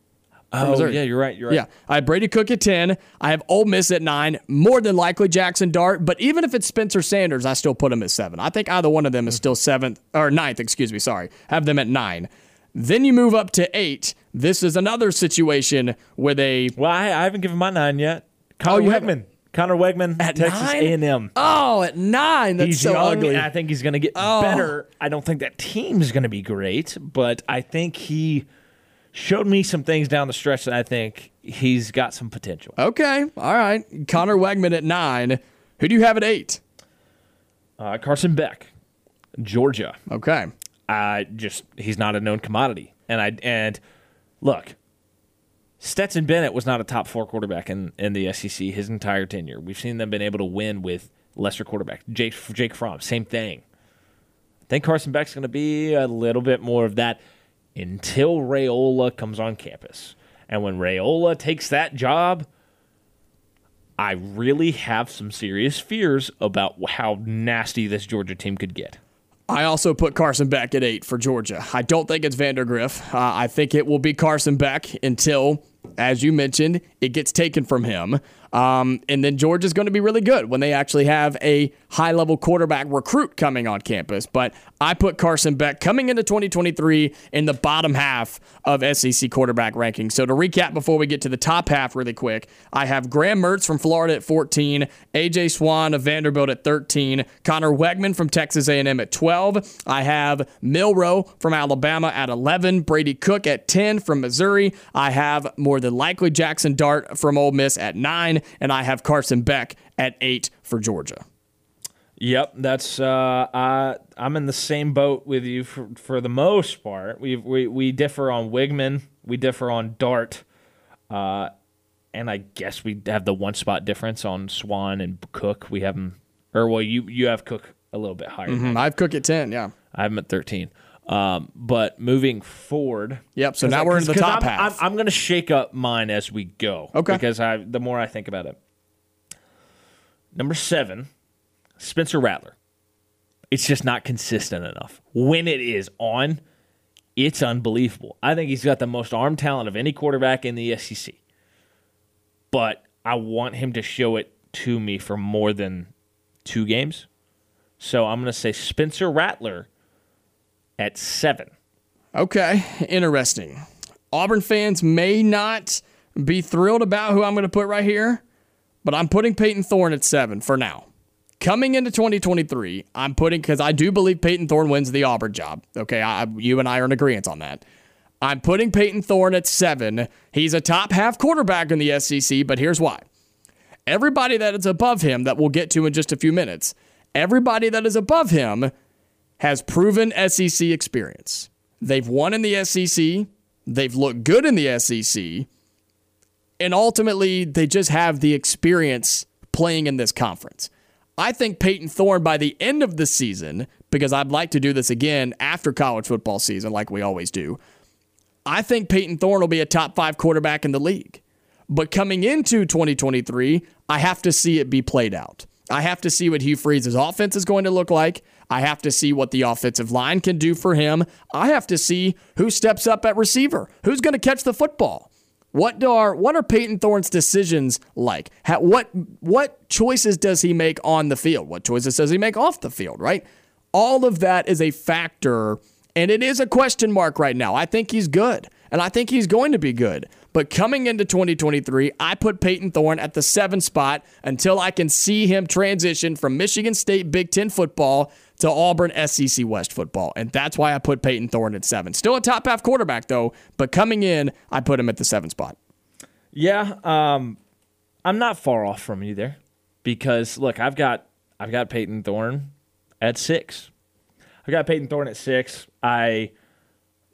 Oh, Missouri. yeah, you're right. You're right. Yeah, I have Brady Cook at ten. I have Ole Miss at nine. More than likely Jaxson Dart, but even if it's Spencer Sanders, I still put him at seven. I think either one of them is still seventh or ninth. Excuse me. Sorry, have them at nine. Then you move up to eight. This is another situation where they. Well, I, I haven't given my nine yet. Kyle Oh? Weigman. Conner Weigman At Texas nine? A&M. Oh, at nine. That's he's so young, ugly. I think he's going to get Oh. better. I don't think that team's going to be great, but I think he showed me some things down the stretch that I think he's got some potential. Okay, all right. Conner Weigman at nine. Who do you have at eight? Uh, Carson Beck, Georgia. Okay. I just he's not a known commodity, and I and look, Stetson Bennett was not a top four quarterback in, in the SEC his entire tenure. We've seen them been able to win with lesser quarterbacks. Jake Jake Fromm, same thing. I think Carson Beck's going to be a little bit more of that until Raiola comes on campus, and when Raiola takes that job. I really have some serious fears about how nasty this Georgia team could get. I also put Carson Beck at eight for Georgia. I don't think it's Vandagriff. Uh, I think it will be Carson Beck until, as you mentioned, it gets taken from him. Um, and then George is going to be really good when they actually have a high level quarterback recruit coming on campus. But I put Carson Beck coming into 2023 in the bottom half of SEC quarterback rankings. So to recap before we get to the top half really quick, I have Graham Mertz from Florida at 14, AJ Swann of Vanderbilt at 13, Conner Weigman from Texas A&M at 12. I have Milroe from Alabama at 11, Brady Cook at 10 from Missouri. I have more than likely Jaxson Dart from Ole Miss at 9, and I have Carson Beck at 8 for Georgia. Yep, that's uh, I, I'm in the same boat with you for, for the most part. We we we differ on Weigman, we differ on Dart, uh, and I guess we have the one spot difference on Swann and Cook. We have them, or well, you you have Cook a little bit higher. Mm, I have Cook at 10, yeah. I have him at 13. Um, but moving forward, Yep, so now we're in the top I'm, half. I'm, I'm going to shake up mine as we go. Okay. Because I the more I think about it. Number seven, Spencer Rattler. It's just not consistent enough. When it is on, it's unbelievable. I think he's got the most arm talent of any quarterback in the SEC. But I want him to show it to me for more than two games. So I'm going to say Spencer Rattler at seven. Okay, interesting. Auburn fans may not be thrilled about who I'm going to put right here, but I'm putting Payton Thorne at seven for now. Coming into 2023, I'm putting because I do believe Payton Thorne wins the Auburn job. Okay, I, you and I are in agreement on that. I'm putting Payton Thorne at seven. He's a top half quarterback in the SEC, but here's why. Everybody that is above him, that we'll get to in just a few minutes, everybody that is above him has proven SEC experience. They've won in the SEC, they've looked good in the SEC, and ultimately they just have the experience playing in this conference. I think Payton Thorne by the end of the season, because I'd like to do this again after college football season, like we always do, I think Payton Thorne will be a top five quarterback in the league. But coming into 2023, I have to see it be played out. I have to see what Hugh Freeze's offense is going to look like. I have to see what the offensive line can do for him. I have to see who steps up at receiver, who's going to catch the football. What are what are Payton Thorne's decisions like? How, what what choices does he make on the field? What choices does he make off the field? Right, all of that is a factor, and it is a question mark right now. I think he's good, and I think he's going to be good. But coming into 2023, I put Payton Thorne at the seven spot until I can see him transition from Michigan State Big Ten football to Auburn SEC West football. And that's why I put Payton Thorne at seven. Still a top half quarterback, though, but coming in, I put him at the seven spot. Yeah, um, I'm not far off from you there because look, I've got I've got Payton Thorne at six. I've got Payton Thorne at six. I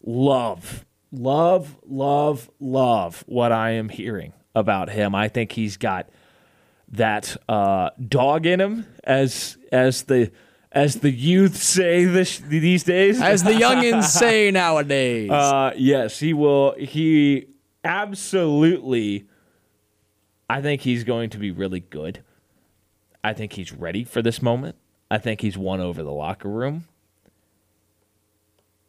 love, love, love, love what I am hearing about him. I think he's got that uh, dog in him, as as the as the youth say this these days. As the youngins say nowadays. Uh, yes, he will. He absolutely. I think he's going to be really good. I think he's ready for this moment. I think he's won over the locker room.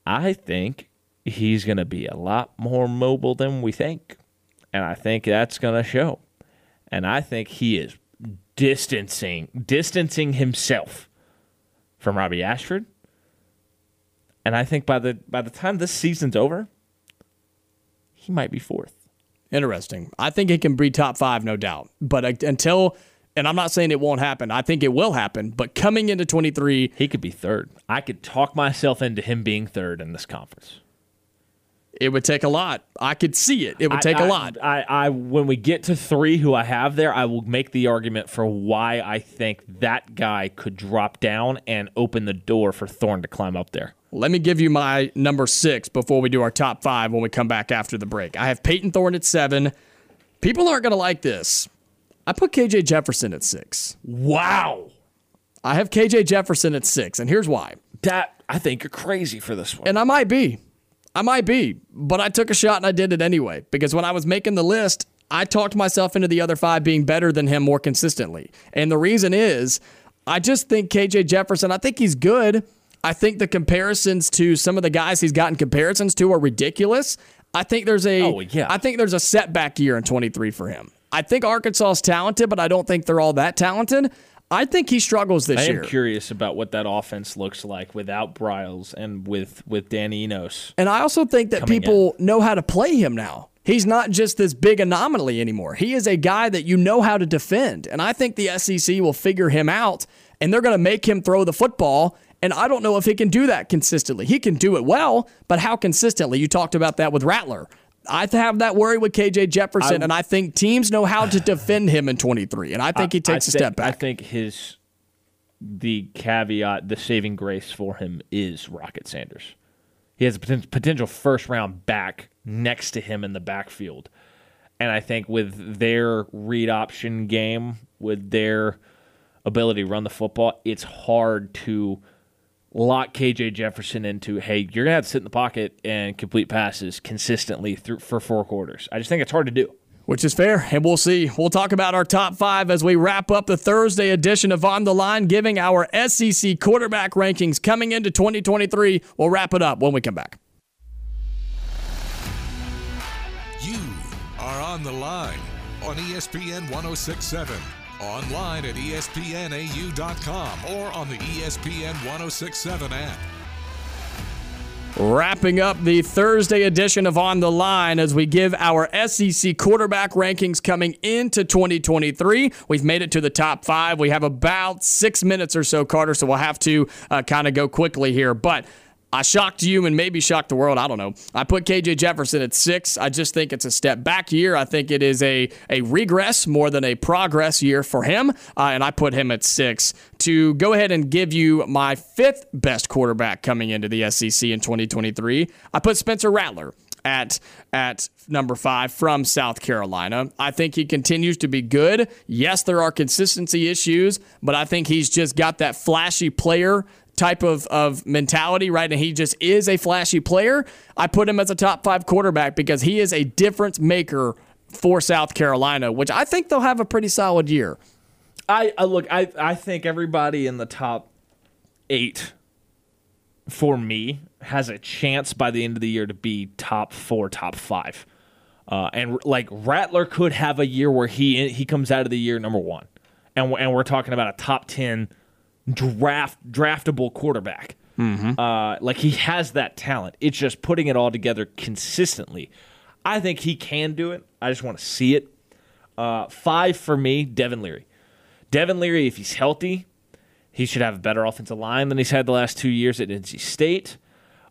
I think he's going to be a lot more mobile than we think. And I think that's going to show. And I think he is distancing distancing himself from Robbie Ashford. And I think by the by the time this season's over, he might be fourth. Interesting. I think it can be top five, no doubt. But uh, until, and I'm not saying it won't happen. I think it will happen. But coming into 23, He could be third. I could talk myself into him being third in this conference. It would take a lot. I could see it. It would take a a lot. I, I when we get to three, who I have there, I will make the argument for why I think that guy could drop down and open the door for Thorne to climb up there. Let me give you my number six before we do our top five when we come back after the break. I have Payton Thorne at seven. People aren't going to like this. I put KJ Jefferson at six. Wow, I have KJ Jefferson at six, and here's why. that I think you're crazy for this one. And I might be. I might be. But I took a shot and I did it anyway. Because when I was making the list, I talked myself into the other five being better than him more consistently. And the reason is, I just think KJ Jefferson, I think he's good. I think the comparisons to some of the guys he's gotten comparisons to are ridiculous. I think there's a Oh, yeah. I think there's a setback year in 23 for him. I think Arkansas is talented, but I don't think they're all that talented. I think he struggles this year. I am curious about what that offense looks like without Briles and with with Dan Enos. And I also think that people know how to play him now. He's not just this big anomaly anymore. He is a guy that you know how to defend. And I think the SEC will figure him out and they're going to make him throw the football. And I don't know if he can do that consistently. He can do it well, but how consistently? You talked about that with Rattler. I have that worry with KJ Jefferson, and I think teams know how to defend him in 23. And I think he takes I a thi- step back. I think his the caveat, the saving grace for him is Rocket Sanders. He has a potential first round back next to him in the backfield. And I think with their read option game, with their ability to run the football, it's hard to lock KJ Jefferson into, hey, you're going to have to sit in the pocket and complete passes consistently through, for four quarters. I just think it's hard to do. Which is fair, and we'll see. We'll talk about our top five as we wrap up the Thursday edition of On the Line, giving our SEC quarterback rankings coming into 2023. We'll wrap it up when we come back. You are on the line on ESPN 1067, online at espnau.com, or on the ESPN 1067 app. Wrapping up the Thursday edition of On the Line as we give our SEC quarterback rankings coming into 2023. We've made it to the top five. We have about six minutes or so, Carter, so we'll have to uh, kind of go quickly here. But I shocked you and maybe shocked the world. I don't know. I put KJ Jefferson at six. I just think it's a step back year. I think it is a, a regress more than a progress year for him. Uh, and I put him at six. To go ahead and give you my fifth best quarterback coming into the SEC in 2023, I put Spencer Rattler at at number five from South Carolina. I think he continues to be good. Yes, there are consistency issues, but I think he's just got that flashy player type of, of mentality, right? And he just is a flashy player. I put him as a top five quarterback because he is a difference maker for South Carolina, which I think they'll have a pretty solid year. I, I look. I I think everybody in the top eight for me has a chance by the end of the year to be top four, top five. Uh, and like Rattler could have a year where he he comes out of the year number one, and and we're talking about a top ten draft draftable quarterback. Uh, like he has that talent. It's just putting it all together consistently. I think he can do it. I just want to see it. Uh, five for me, Devin Leary. Devin Leary, if he's healthy, he should have a better offensive line than he's had the last two years at NC State.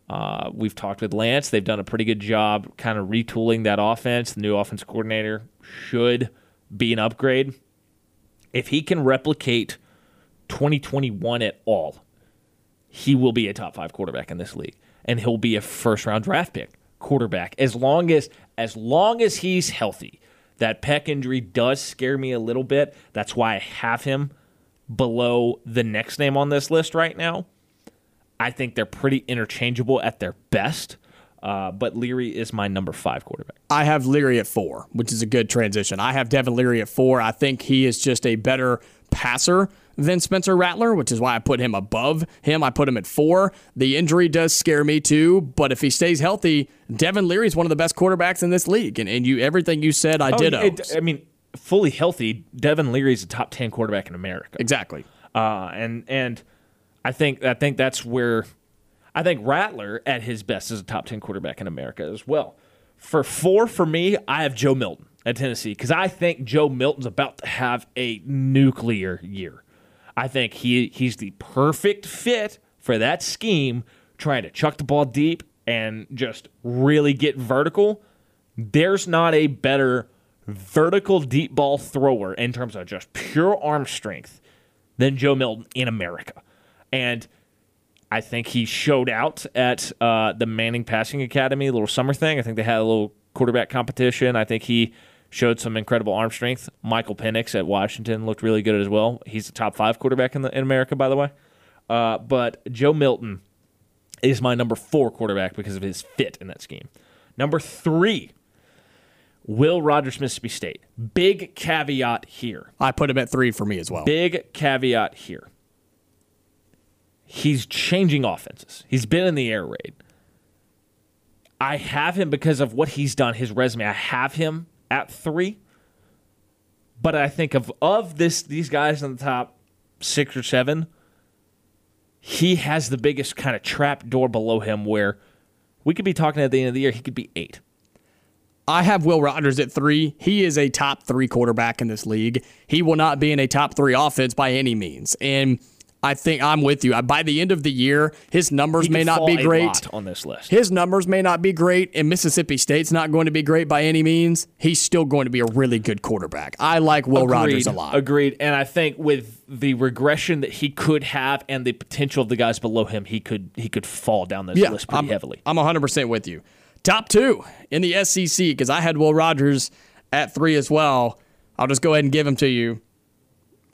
Uh, we've talked with Lance. They've done a pretty good job kind of retooling that offense. The new offense coordinator should be an upgrade. If he can replicate 2021 at all, he will be a top five quarterback in this league. And he'll be a first round draft pick quarterback as long as as long as he's healthy. That pec injury does scare me a little bit. That's why I have him below the next name on this list right now. I think they're pretty interchangeable at their best. Uh, but Leary is my number five quarterback. I have Leary at four, which is a good transition. I have Devin Leary at four. I think he is just a better passer than Spencer Rattler, which is why I put him above him. I put him at four. The injury does scare me too, but if he stays healthy, Devin Leary is one of the best quarterbacks in this league. And, and you everything you said, I did. Oh, it- I mean, fully healthy, Devin Leary is a top ten quarterback in America. exactly. Uh, and and I think I think that's where I think Rattler at his best is a top ten quarterback in America as well. For four for me, I have Joe Milton at Tennessee because I think Joe Milton's about to have a nuclear year. I think he he's the perfect fit for that scheme, trying to chuck the ball deep and just really get vertical. There's not a better vertical deep ball thrower in terms of just pure arm strength than Joe Milton in America. And I think he showed out at uh, the Manning Passing Academy, a little summer thing. I think they had a little quarterback competition. I think he showed some incredible arm strength. Michael Penix at Washington looked really good as well. He's a top five quarterback in, the, in America, by the way. Uh, but Joe Milton is my number four quarterback because of his fit in that scheme. Number three, Will Rogers, Mississippi State. Big caveat here. I put him at three for me as well. Big caveat here. He's changing offenses. He's been in the air raid. I have him because of what he's done, his resume. I have him at three. But I think of of this these guys in the top six or seven, he has the biggest kind of trap door below him where we could be talking at the end of the year, he could be eight. I have Will Rogers at three. He is a top three quarterback in this league. He will not be in a top three offense by any means. And I think I'm with you. By the end of the year, his numbers may not be a great. lot on this list. His numbers may not be great, and Mississippi State's not going to be great by any means. He's still going to be a really good quarterback. I like Will Rogers a lot. Agreed. And I think with the regression that he could have and the potential of the guys below him, he could he could fall down this yeah, list pretty I'm, heavily. I'm 100% with you. Top two in the SEC, because I had Will Rogers at three as well. I'll just go ahead and give him to you.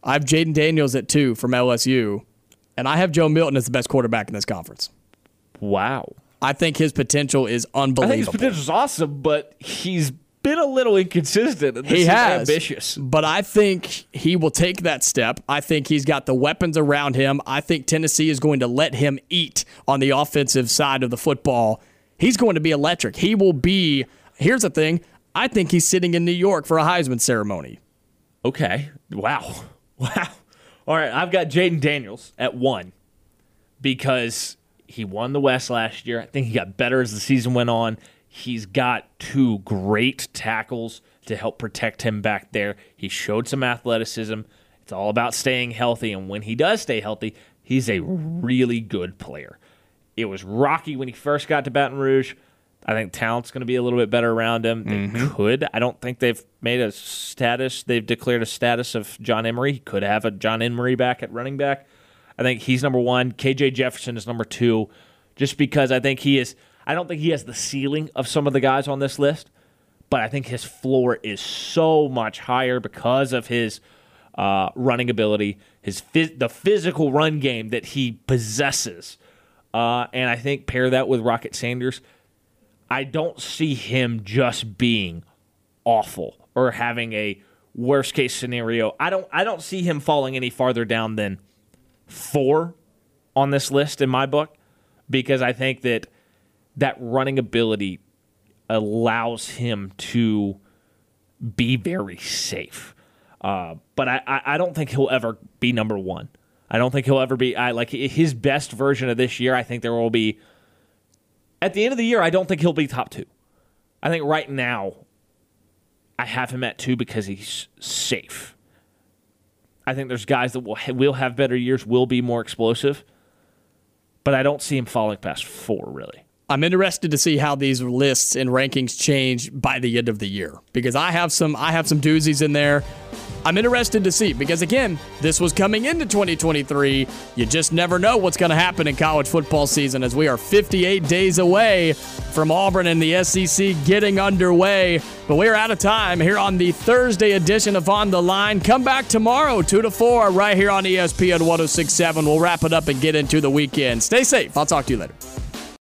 I have Jayden Daniels at two from LSU, and I have Joe Milton as the best quarterback in this conference. Wow. I think his potential is unbelievable. I think his potential is awesome, but he's been a little inconsistent. and This He is has. ambitious. But I think he will take that step. I think he's got the weapons around him. I think Tennessee is going to let him eat on the offensive side of the football. He's going to be electric. He will be. Here's the thing I think he's sitting in New York for a Heisman ceremony. Okay. Wow. Wow. All right. I've got Jayden Daniels at one because he won the West last year. I think he got better as the season went on. He's got two great tackles to help protect him back there. He showed some athleticism. It's all about staying healthy. And when he does stay healthy, he's a really good player. It was rocky when he first got to Baton Rouge. I think talent's going to be a little bit better around him. They could. I don't think they've made a status. They've declared a status of John Emery. He could have a John Emery back at running back. I think he's number one. KJ Jefferson is number two, just because I think he is. I don't think he has the ceiling of some of the guys on this list, but I think his floor is so much higher because of his uh, running ability, his phys- the physical run game that he possesses, uh, and I think pair that with Rocket Sanders. I don't see him just being awful or having a worst case scenario. I don't I don't see him falling any farther down than 4 on this list in my book because I think that that running ability allows him to be very safe. Uh, but I, I, don't think he'll ever be number one. I don't think he'll ever be. I like his best version of this year. I think there will be. At the end of the year, I don't think he'll be top two. I think right now, I have him at two because he's safe. I think there's guys that will will have better years, will be more explosive, but I don't see him falling past four really. I'm interested to see how these lists and rankings change by the end of the year because I have some I have some doozies in there. I'm interested to see because again, this was coming into 2023. You just never know what's going to happen in college football season as we are 58 days away from Auburn and the SEC getting underway. But we're out of time here on the Thursday edition of On the Line. Come back tomorrow 2 to 4 right here on ESPN 1067. We'll wrap it up and get into the weekend. Stay safe. I'll talk to you later.